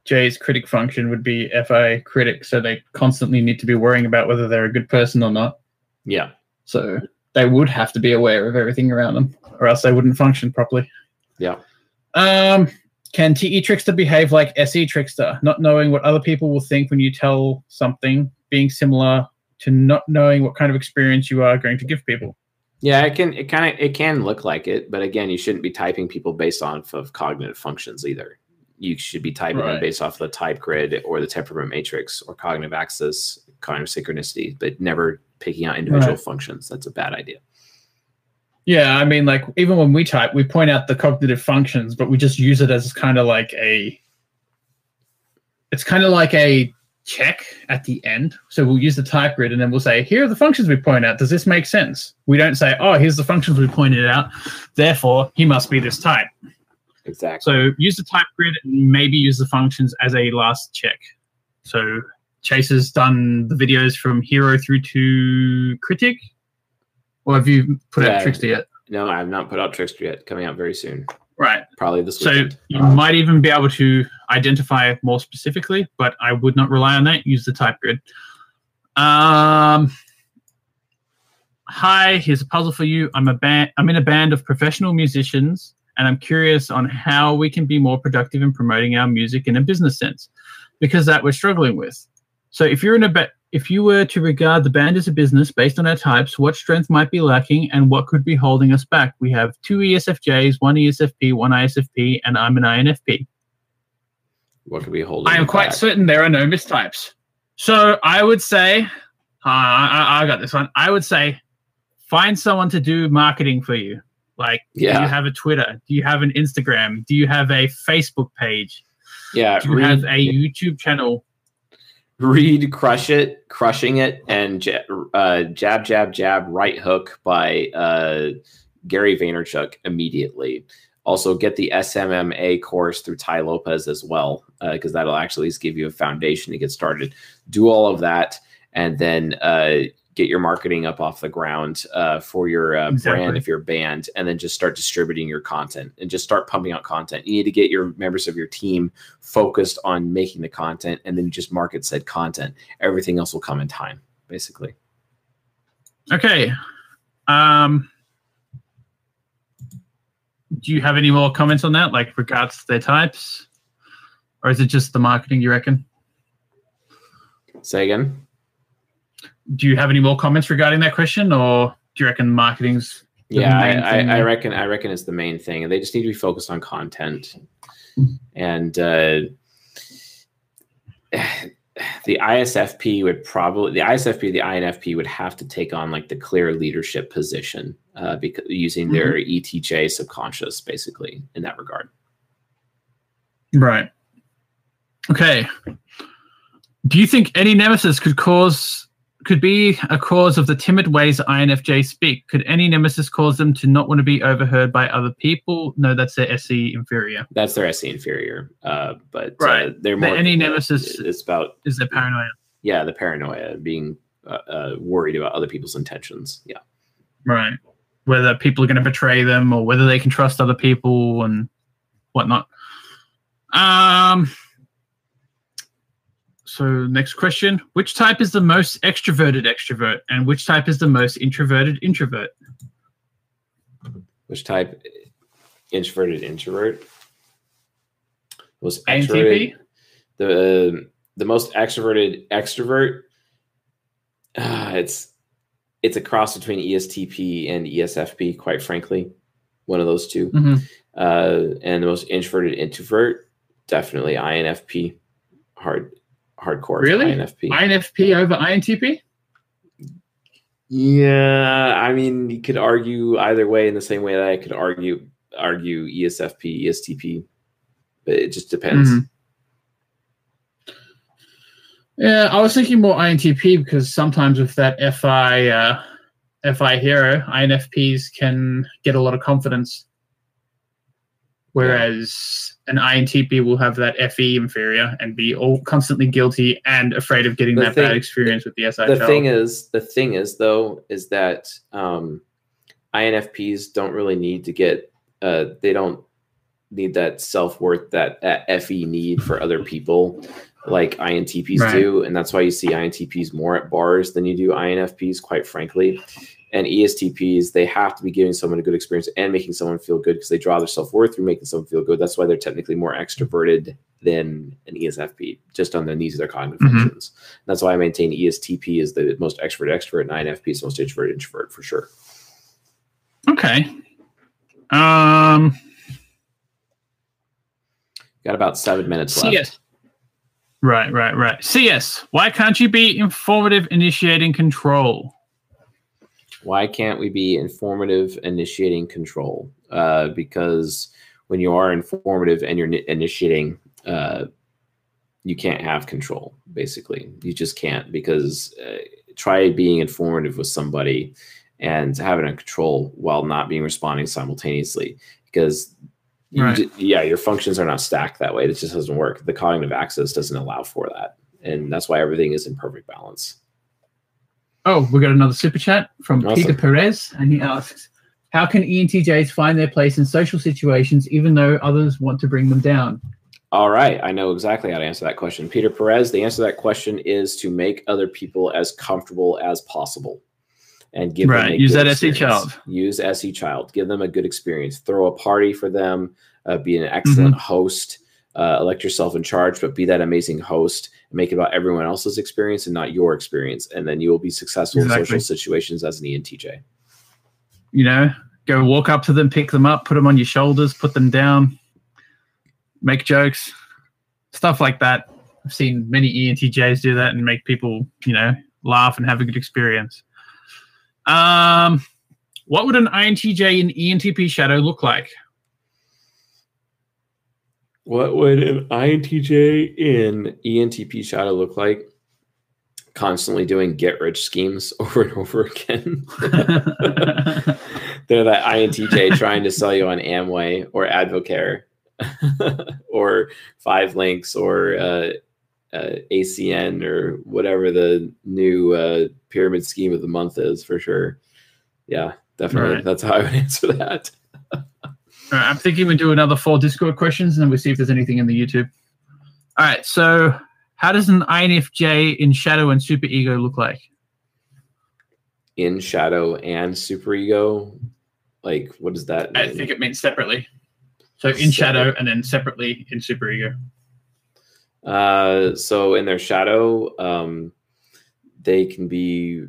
INFJ's critic function would be FI critic. So, they constantly need to be worrying about whether they're a good person or not. Yeah, So they would have to be aware of everything around them, or else they wouldn't function properly. yeah. Um, can TE Trickster behave like SE Trickster, not knowing what other people will think when you tell something, being similar to not knowing what kind of experience you are going to give people? Yeah, it can. It kind of. It can look like it, but again, you shouldn't be typing people based off of cognitive functions either. You should be typing them based off the type grid or the temperament matrix or cognitive axis, cognitive synchronicity, but never picking out individual Right. functions. That's a bad idea. Yeah, I mean, like even when we type, we point out the cognitive functions, but we just use it as kind of like a. It's kind of like a check at the end. So we'll use the type grid, and then we'll say, "Here are the functions we point out. Does this make sense?" We don't say, "Oh, here's the functions we pointed out. Therefore, he must be this type." Exactly. So use the type grid and maybe use the functions as a last check. So Chase has done the videos from hero through to critic. Or have you put Yeah. out Trickster yet? No, I have not put out Trickster yet. Coming out very soon, Right. probably this So weekend. you might even be able to identify more specifically, but I would not rely on that. Use the type grid. Um, hi, here's a puzzle for you. I'm a band. I'm in a band of professional musicians, and I'm curious on how we can be more productive in promoting our music in a business sense, because that we're struggling with. So if you're in a ba- if you were to regard the band as a business based on our types, what strength might be lacking and what could be holding us back? We have two ESFJs, one ESFP, one ISFP, and I'm an INFP. what could we hold? I am quite certain there are no mistypes. So I would say, uh, I, I I got this one. I would say, find someone to do marketing for you. Like, do you have a Twitter? Do you have an Instagram? Do you have a Facebook page? Yeah, Do you read, have a YouTube channel? read "Crush It," "Crushing It," and ja- uh, "Jab, Jab, Jab," "Right Hook" by uh, Gary Vaynerchuk immediately. Also, get the SMMA course through Tai Lopez as well, because that'll actually give you a foundation to get started. Do all of that, and then uh, get your marketing up off the ground uh, for your uh, Exactly. brand if you're a band, and then just start distributing your content and just start pumping out content. You need to get your members of your team focused on making the content, and then just market said content. Everything else will come in time, basically. Okay. Um, do you have any more comments on that, like regards to their types, or is it just the marketing? You reckon? Say again. Do you have any more comments regarding that question, or do you reckon marketing's yeah I, I, I reckon i reckon it's the main thing and they just need to be focused on content. And uh the isfp would probably the isfp the infp would have to take on like the clear leadership position uh because using their etj subconscious basically in that regard. Right? Okay. Do you think NE nemesis could cause could be a cause of the timid ways INFJ speak? Could NE nemesis cause them to not want to be overheard by other people? No, that's their SE inferior. that's their se inferior uh but uh, Right. they're But more NE nemesis- it's about Is their paranoia? yeah the paranoia being uh, uh worried about other people's intentions yeah Right. Whether people are going to betray them or whether they can trust other people and whatnot. Um. So next question: Which type is the most extroverted extrovert, and which type is the most introverted introvert? Which type? Introverted introvert. Most INTP? extroverted. The the most extroverted extrovert. Uh, it's it's a cross between ESTP and ESFP. Quite frankly, one of those 2 Mhm. Uh, and the most introverted introvert, definitely INFP. Hard hardcore. Really? INFP. INFP over INTP? Yeah, I mean, you could argue either way in the same way that I could argue argue ESFP, ESTP, but it just depends. Mhm. Yeah, I was thinking more INTP because sometimes with that FI uh, FI hero, INFPs can get a lot of confidence, whereas an INTP will have that FE inferior and be all constantly guilty and afraid of getting The that thing- bad experience with the SI. The child. thing is, the thing is though, is that um, INFPs don't really need to get. Uh, they don't need that self worth that, that FE need for other people like INTPs Right. do, and that's why you see INTPs more at bars than you do INFPs, quite frankly. And ESTPs, they have to be giving someone a good experience and making someone feel good because they draw their self worth through making someone feel good. That's why they're technically more extroverted than an ESFP, just on the needs of their cognitive Mhm. functions. That's why I maintain ESTP is the most extrovert extrovert, and INFP is the most introverted introvert for sure. okay. Um. Got about seven minutes left. CS. Right, right, right. CS. Why can't you be informative, initiating control? Why can't we be informative, initiating control? Uh, because when you are informative and you're initiating, uh, you can't have control. Basically, you just can't. Because uh, try being informative with somebody and having a control while not being responding simultaneously. Because you Right. ju- yeah, your functions are not stacked that way. It just doesn't work. The cognitive axis doesn't allow for that, and that's why everything is in perfect balance. Oh, we got another super chat from Awesome. Peter Perez, and he asks, "How can ENTJs find their place in social situations, even though others want to bring them down?" All right, I know exactly how to answer that question. Peter Perez, the answer to that question is to make other people as comfortable as possible and give them Right, a use good that SE experience. child. Use SE child. Give them a good experience. Throw a party for them. Uh, be an excellent Mm-hmm. host. Uh, elect yourself in charge, but be that amazing host and make it about everyone else's experience and not your experience. And then you will be successful in social situations as an ENTJ. You know, go walk up to them, pick them up, put them on your shoulders, put them down, make jokes, stuff like that. I've seen many ENTJs do that and make people, you know, laugh and have a good experience. Um, what would an INTJ in ENTP shadow look like? What would an INTJ in ENTP shadow look like? Constantly doing get rich schemes over and over again. They're that INTJ trying to sell you on Amway or Advocare or Five Linx or uh, uh, ACN or whatever the new uh, pyramid scheme of the month is for sure. Yeah, definitely. Right. That's how I would answer that. Right, I'm thinking we do another four Discord questions and then we see if there's anything in the YouTube. All right, so how does an INFJ in Shadow and Super Ego look like? In shadow and Super Ego, like what does that mean? I think it means separately. So in Shadow and then separately in Super Ego. Uh, so in their shadow, um, they can be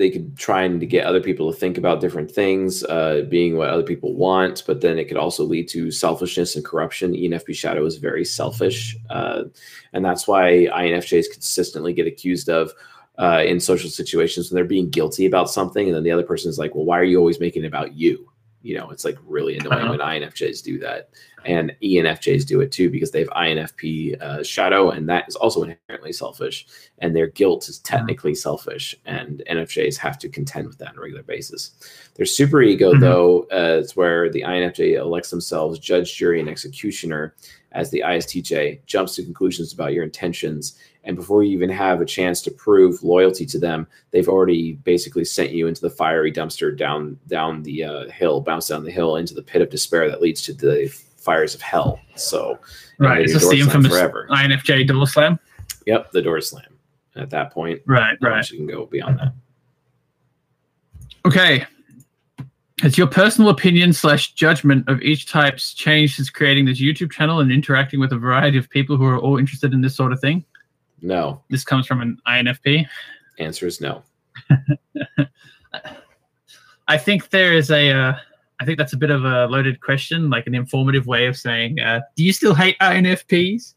they could trying to get other people to think about different things, uh, being what other people want, but then it could also lead to selfishness and corruption. ENFP shadow is very selfish, uh, and that's why INFJs consistently get accused of. Uh, in social situations when they're being guilty about something and then the other person is like well why are you always making it about you you know it's like really annoying Uh-huh. when infjs do that and enfjs do it too because they have infp uh, shadow and that is also inherently selfish and their guilt is technically selfish and nfjs have to contend with that on a regular basis their super ego Mhm. though uh, is where the infj elects themselves judge jury and executioner as the istj jumps to conclusions about your intentions and before you even have a chance to prove loyalty to them they've already basically sent you into the fiery dumpster down down the uh, hill bounce down the hill into the pit of despair that leads to the fires of hell so Right. Is this the infamous forever INFJ door slam? yep the door slam at that point Right, right. you can go beyond that Okay. Has your personal opinion slash judgment of each types changed since creating this YouTube channel and interacting with a variety of people who are all interested in this sort of thing? No This comes from an INFP. answer is no I think there is a. Uh, I think that's a bit of a loaded question, like an informative way of saying, uh, "Do you still hate INFPs?"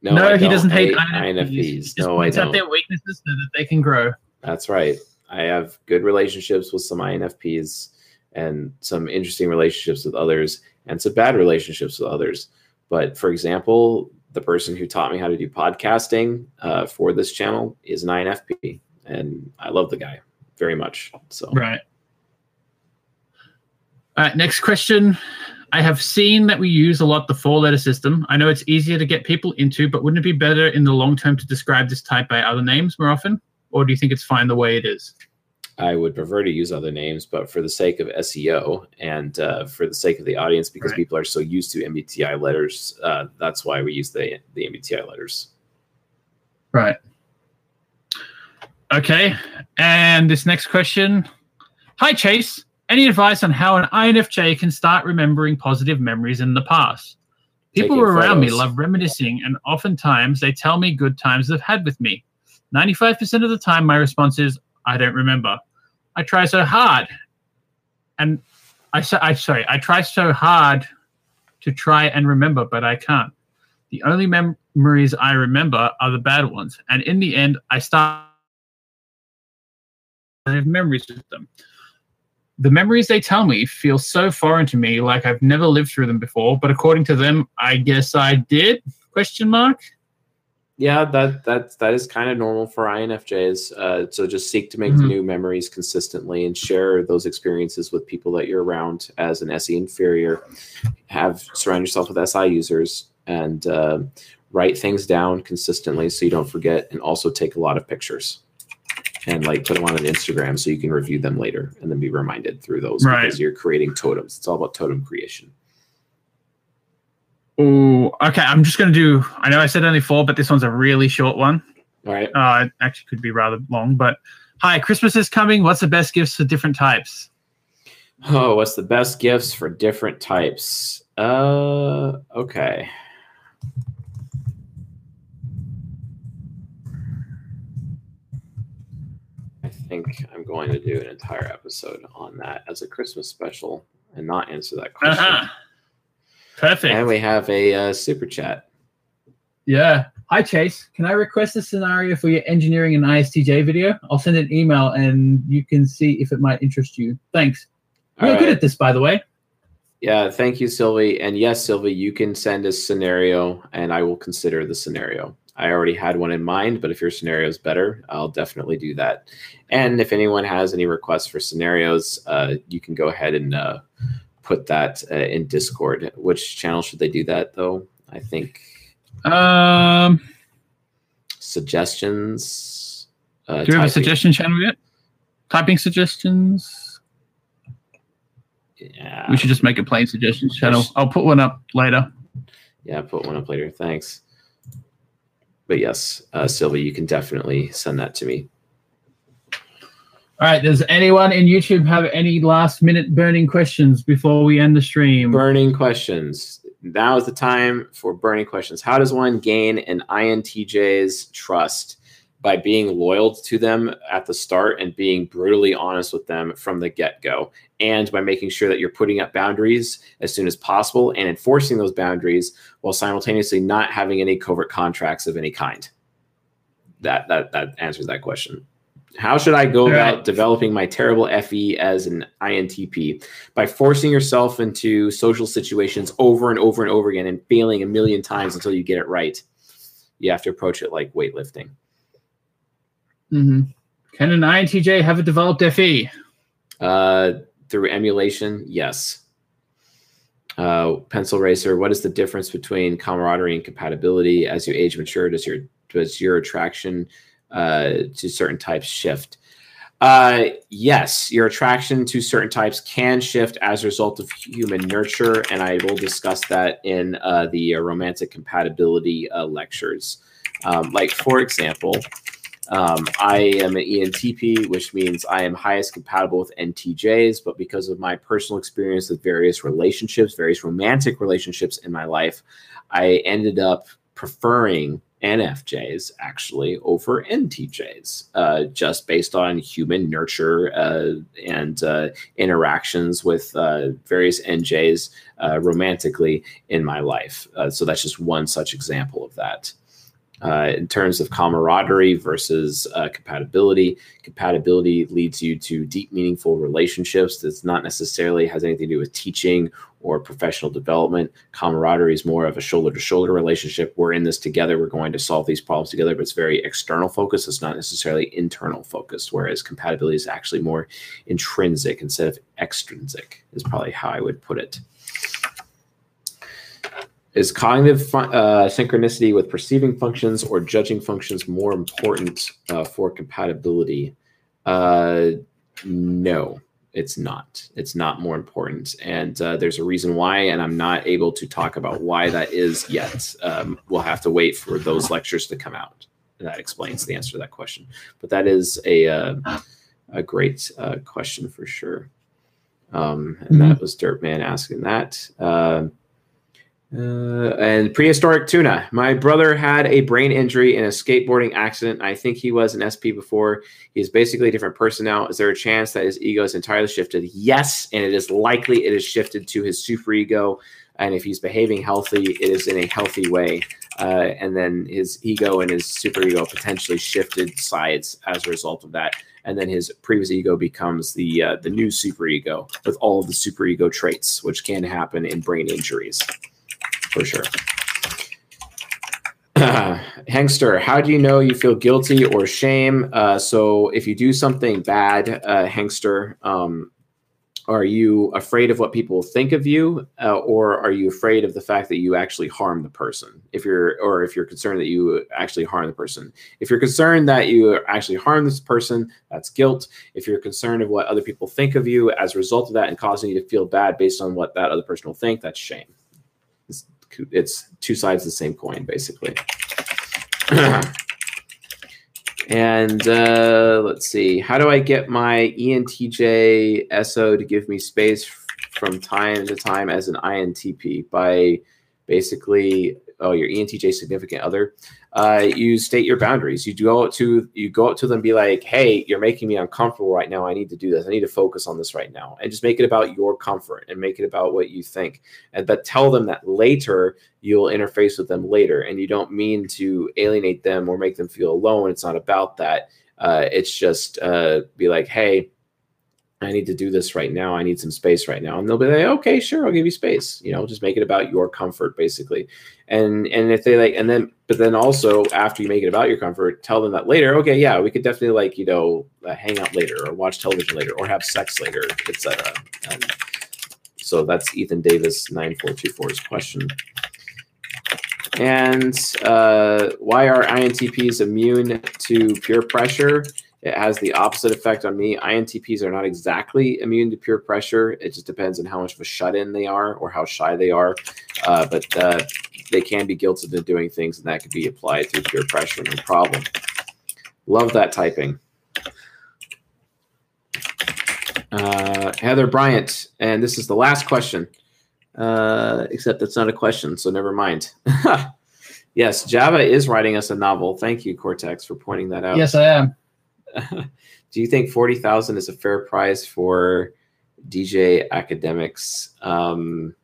no, No, I he doesn't hate, INFPs, INFPs. Just no i points out don't their weaknesses so that they can grow. That's right. I have good relationships with some INFPs and some interesting relationships with others and some bad relationships with others. But for example, the person who taught me how to do podcasting uh, for this channel is an INFP, and I love the guy very much. So Right. All right. Next question. I have seen that we use a lot the four letter system. I know it's easier to get people into, but wouldn't it be better in the long term to describe this type by other names more often? Or do you think it's fine the way it is? I would prefer to use other names, but for the sake of SEO and uh, for the sake of the audience, because Right. people are so used to MBTI letters, uh, that's why we use the the MBTI letters. Right. Okay. And this next question Hi, Chase. Any advice on how an INFJ can start remembering positive memories in the past? People around me love reminiscing, and oftentimes they tell me good times they've had with me. 95% of the time, my response is, I don't remember. I try so hard. And I, sa- I sorry, I try so hard to try and remember, but I can't. The only mem- memories I remember are the bad ones. And in the end, I start I have memories with them. The memories they tell me feel so foreign to me, like I've never lived through them before. But according to them, I guess I did? Question mark. Yeah, that that that is kind of normal for INFJs. Uh, so just seek to make Mhm. new memories consistently and share those experiences with people that you're around as an SE inferior. Have surround yourself with SI users and uh, write things down consistently so you don't forget, and also take a lot of pictures and like put them on an Instagram so you can review them later and then be reminded through those Right. because you're creating totems. It's all about totem creation. Oh, okay. I'm just going to do, I know I said only four, but this one's a really short one. All right. Uh, it actually could be rather long, but hi, Christmas is coming. What's the best gifts for different types? Oh, what's the best gifts for different types? Uh, okay. I think I'm going to do an entire episode on that as a Christmas special and not answer that question. Uh-huh. Perfect. And we have a uh, super chat. Yeah. Hi, Chase. Can I request a scenario for your engineering and ISTJ video? I'll send an email and you can see if it might interest you. Thanks. All You're good at this, by the way. Yeah, thank you, Sylvie. And yes, Sylvie, you can send a scenario and I will consider the scenario. I already had one in mind, but if your scenario is better, I'll definitely do that. And if anyone has any requests for scenarios, uh, you can go ahead and uh, put that uh, in Discord. Which channel should they do that, though? I think Um, suggestions. Uh, Do you have a suggestion channel yet? Typing suggestions. Yeah, We should just make a plain suggestions channel. I'll put one up later. yeah. Put one up later. Thanks. But yes, uh, Sylvia, you can definitely send that to me. All right. Does anyone in YouTube have any last minute burning questions before we end the stream? Burning questions. Now is the time for burning questions. How does one gain an INTJ's trust? By being loyal to them at the start and being brutally honest with them from the get go, and by making sure that you're putting up boundaries as soon as possible and enforcing those boundaries while simultaneously not having any covert contracts of any kind. That that that answers that question. How should I go about developing my terrible FE as an INTP? By forcing yourself into social situations over and over and over again and failing a million times until you get it right. You have to approach it like weightlifting. hmm Can an INTJ have a developed? FE? Uh, through emulation, yes. Uh, pencil racer. What is the difference between camaraderie and compatibility as you age mature? Does your does your attraction uh, to certain types shift? Uh, yes, your attraction to certain types can shift as a result of human nurture, and I will discuss that in uh, the uh, romantic compatibility uh, lectures. Um, like, for example, um, I am an ENTP, which means I am highest compatible with NTJs, but because of my personal experience with various relationships, various romantic relationships in my life, I ended up preferring NFJs actually over NTJs, uh, just based on human nurture uh, and uh, interactions with uh, various NJs uh, romantically in my life. Uh, so that's just one such example of that. Uh, in terms of camaraderie versus uh, compatibility, compatibility leads you to deep, meaningful relationships. That's not necessarily has anything to do with teaching or professional development. Camaraderie is more of a shoulder to shoulder relationship. We're in this together. We're going to solve these problems together, but it's very external focused. It's not necessarily internal focused, whereas compatibility is actually more intrinsic instead of extrinsic, is probably how I would put it. Is cognitive uh, synchronicity with perceiving functions or judging functions more important uh, for compatibility? Uh, no, it's not. It's not more important. And uh, there's a reason why, and I'm not able to talk about why that is yet. Um, we'll have to wait for those lectures to come out. That explains the answer to that question. But that is a, uh, a great uh, question for sure. Um, and that was Dirtman asking that. Uh, and prehistoric tuna. My brother had a brain injury in a skateboarding accident. I think he was an SP before. He is basically a different person now. Is there a chance that his ego is entirely shifted? Yes, and it is likely it is shifted to his super ego. And if he's behaving healthy, it is in a healthy way. Uh, and then his ego and his super ego potentially shifted sides as a result of that. And then his previous ego becomes the uh, the new super ego with all of the super ego traits, which can happen in brain injuries for sure. Hengster, how do you know you feel guilty or shame? Uh, so, if you do something bad, uh, Hengster, um, are you afraid of what people think of you, uh, or are you afraid of the fact that you actually harm the person? If you're, or if you're concerned that you actually harm the person, if you're concerned that you actually harm this person, that's guilt. If you're concerned of what other people think of you as a result of that and causing you to feel bad based on what that other person will think, that's shame it's two sides of the same coin basically. And uh, let's see how do i get my entj so to give me space from time to time as an intp by basically oh your entj significant. Other uh, you state your boundaries. You go to you go out to them be like hey you're making me uncomfortable right now. I need to do this. I need to focus on this right now. And just make it about your comfort and make it about what you think. And but tell them that later you'll interface with them later. And you don't mean to alienate them or make them feel alone. It's not about that. Uh, it's just uh, be like hey I need to do this right now. I need some space right now. And they'll be like, okay, sure, I'll give you space. You know, just make it about your comfort, basically. And and if they like, and then, but then also after you make it about your comfort, tell them that later, okay, yeah, we could definitely like, you know, uh, hang out later or watch television later or have sex later, etc. And so that's Ethan Davis 9424's question. And uh, why are INTPs immune to peer pressure? It has the opposite effect on me. INTPs are not exactly immune to peer pressure. It just depends on how much of a shut in they are or how shy they are. Uh, but uh, they can be guilted into doing things, and that could be applied through peer pressure, no problem. Love that typing. Uh, Heather Bryant, and this is the last question, uh, except that's not a question, so never mind. yes, Java is writing us a novel. Thank you, Cortex, for pointing that out. Yes, I am. Do you think 40,000 is a fair price for DJ academics? Um,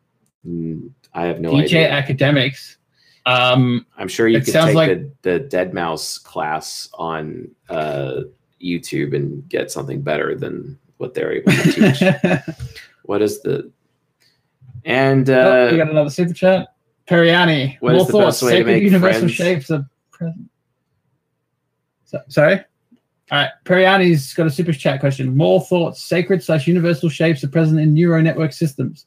I have no DJ idea. DJ academics. Um, I'm sure you could take like- the, the deadmau5 class on uh, YouTube and get something better than what they're able to teach. what is the and oh, we uh, got another super chat. Periani. what is More the thoughts. best way to make universal friends? shapes are present. So, sorry. All right. Periani's got a super chat question. More thoughts. Sacred slash universal shapes are present in neural network systems.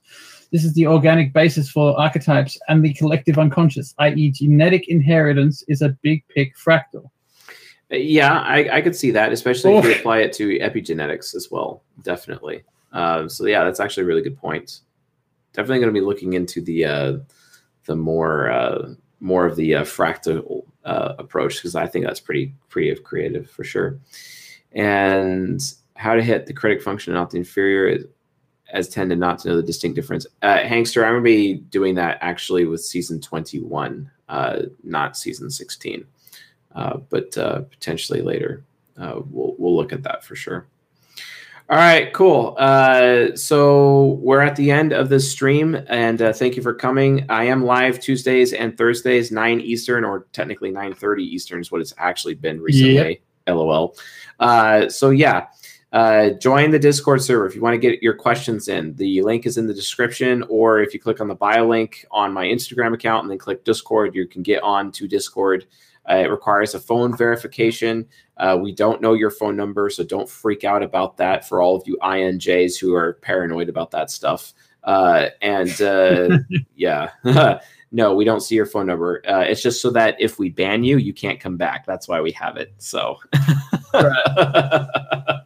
This is the organic basis for archetypes and the collective unconscious, i.e., genetic inheritance is a big pick fractal. yeah, I, I could see that, especially if you apply it to epigenetics as well. Definitely. Um, so yeah, that's actually a really good point. Definitely going to be looking into the uh, the more uh, more of the uh, fractal uh, approach because I think that's pretty creative, creative for sure. And how to hit the critic function and not the inferior is, as tend to not to know the distinct difference. Uh, Hangster, I'm to be doing that actually with season 21, uh, not season 16, uh, but uh, potentially later. Uh, we'll we'll look at that for sure. All right, cool. Uh, so we're at the end of this stream, and uh, thank you for coming. I am live Tuesdays and Thursdays, nine Eastern, or technically nine thirty Eastern is what it's actually been recently. LOL. Uh, so yeah, uh, join the Discord server if you want to get your questions in. The link is in the description, or if you click on the bio link on my Instagram account and then click Discord, you can get on to Discord. Uh, it requires a phone verification. Uh, we don't know your phone number, so don't freak out about that for all of you INJs who are paranoid about that stuff. Uh, and uh, yeah, no, we don't see your phone number. Uh, it's just so that if we ban you, you can't come back. That's why we have it. So,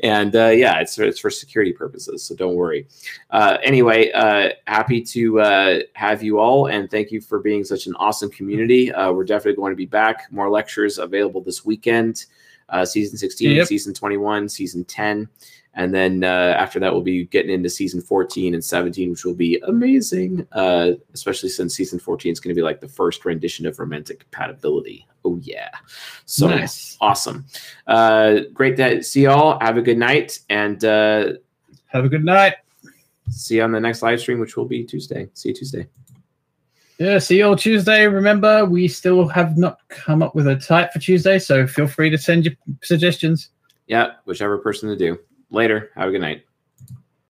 and uh, yeah, it's it's for security purposes. So don't worry. Uh, anyway, uh, happy to uh, have you all, and thank you for being such an awesome community. Uh, we're definitely going to be back. More lectures available this weekend. Uh, season 16, Yep. season 21, season 10. And then uh, after that, we'll be getting into season 14 and 17, which will be amazing, uh, especially since season 14 is going to be like the first rendition of romantic compatibility. Oh, yeah. So nice. awesome. Uh, great to see y'all. Have a good night and uh, Have a good night. see you on the next live stream, which will be Tuesday. See you Tuesday. Yeah, see you all Tuesday. Remember, we still have not come up with a type for Tuesday, so feel free to send your suggestions. Yeah, whichever person to do. Later. Have a good night.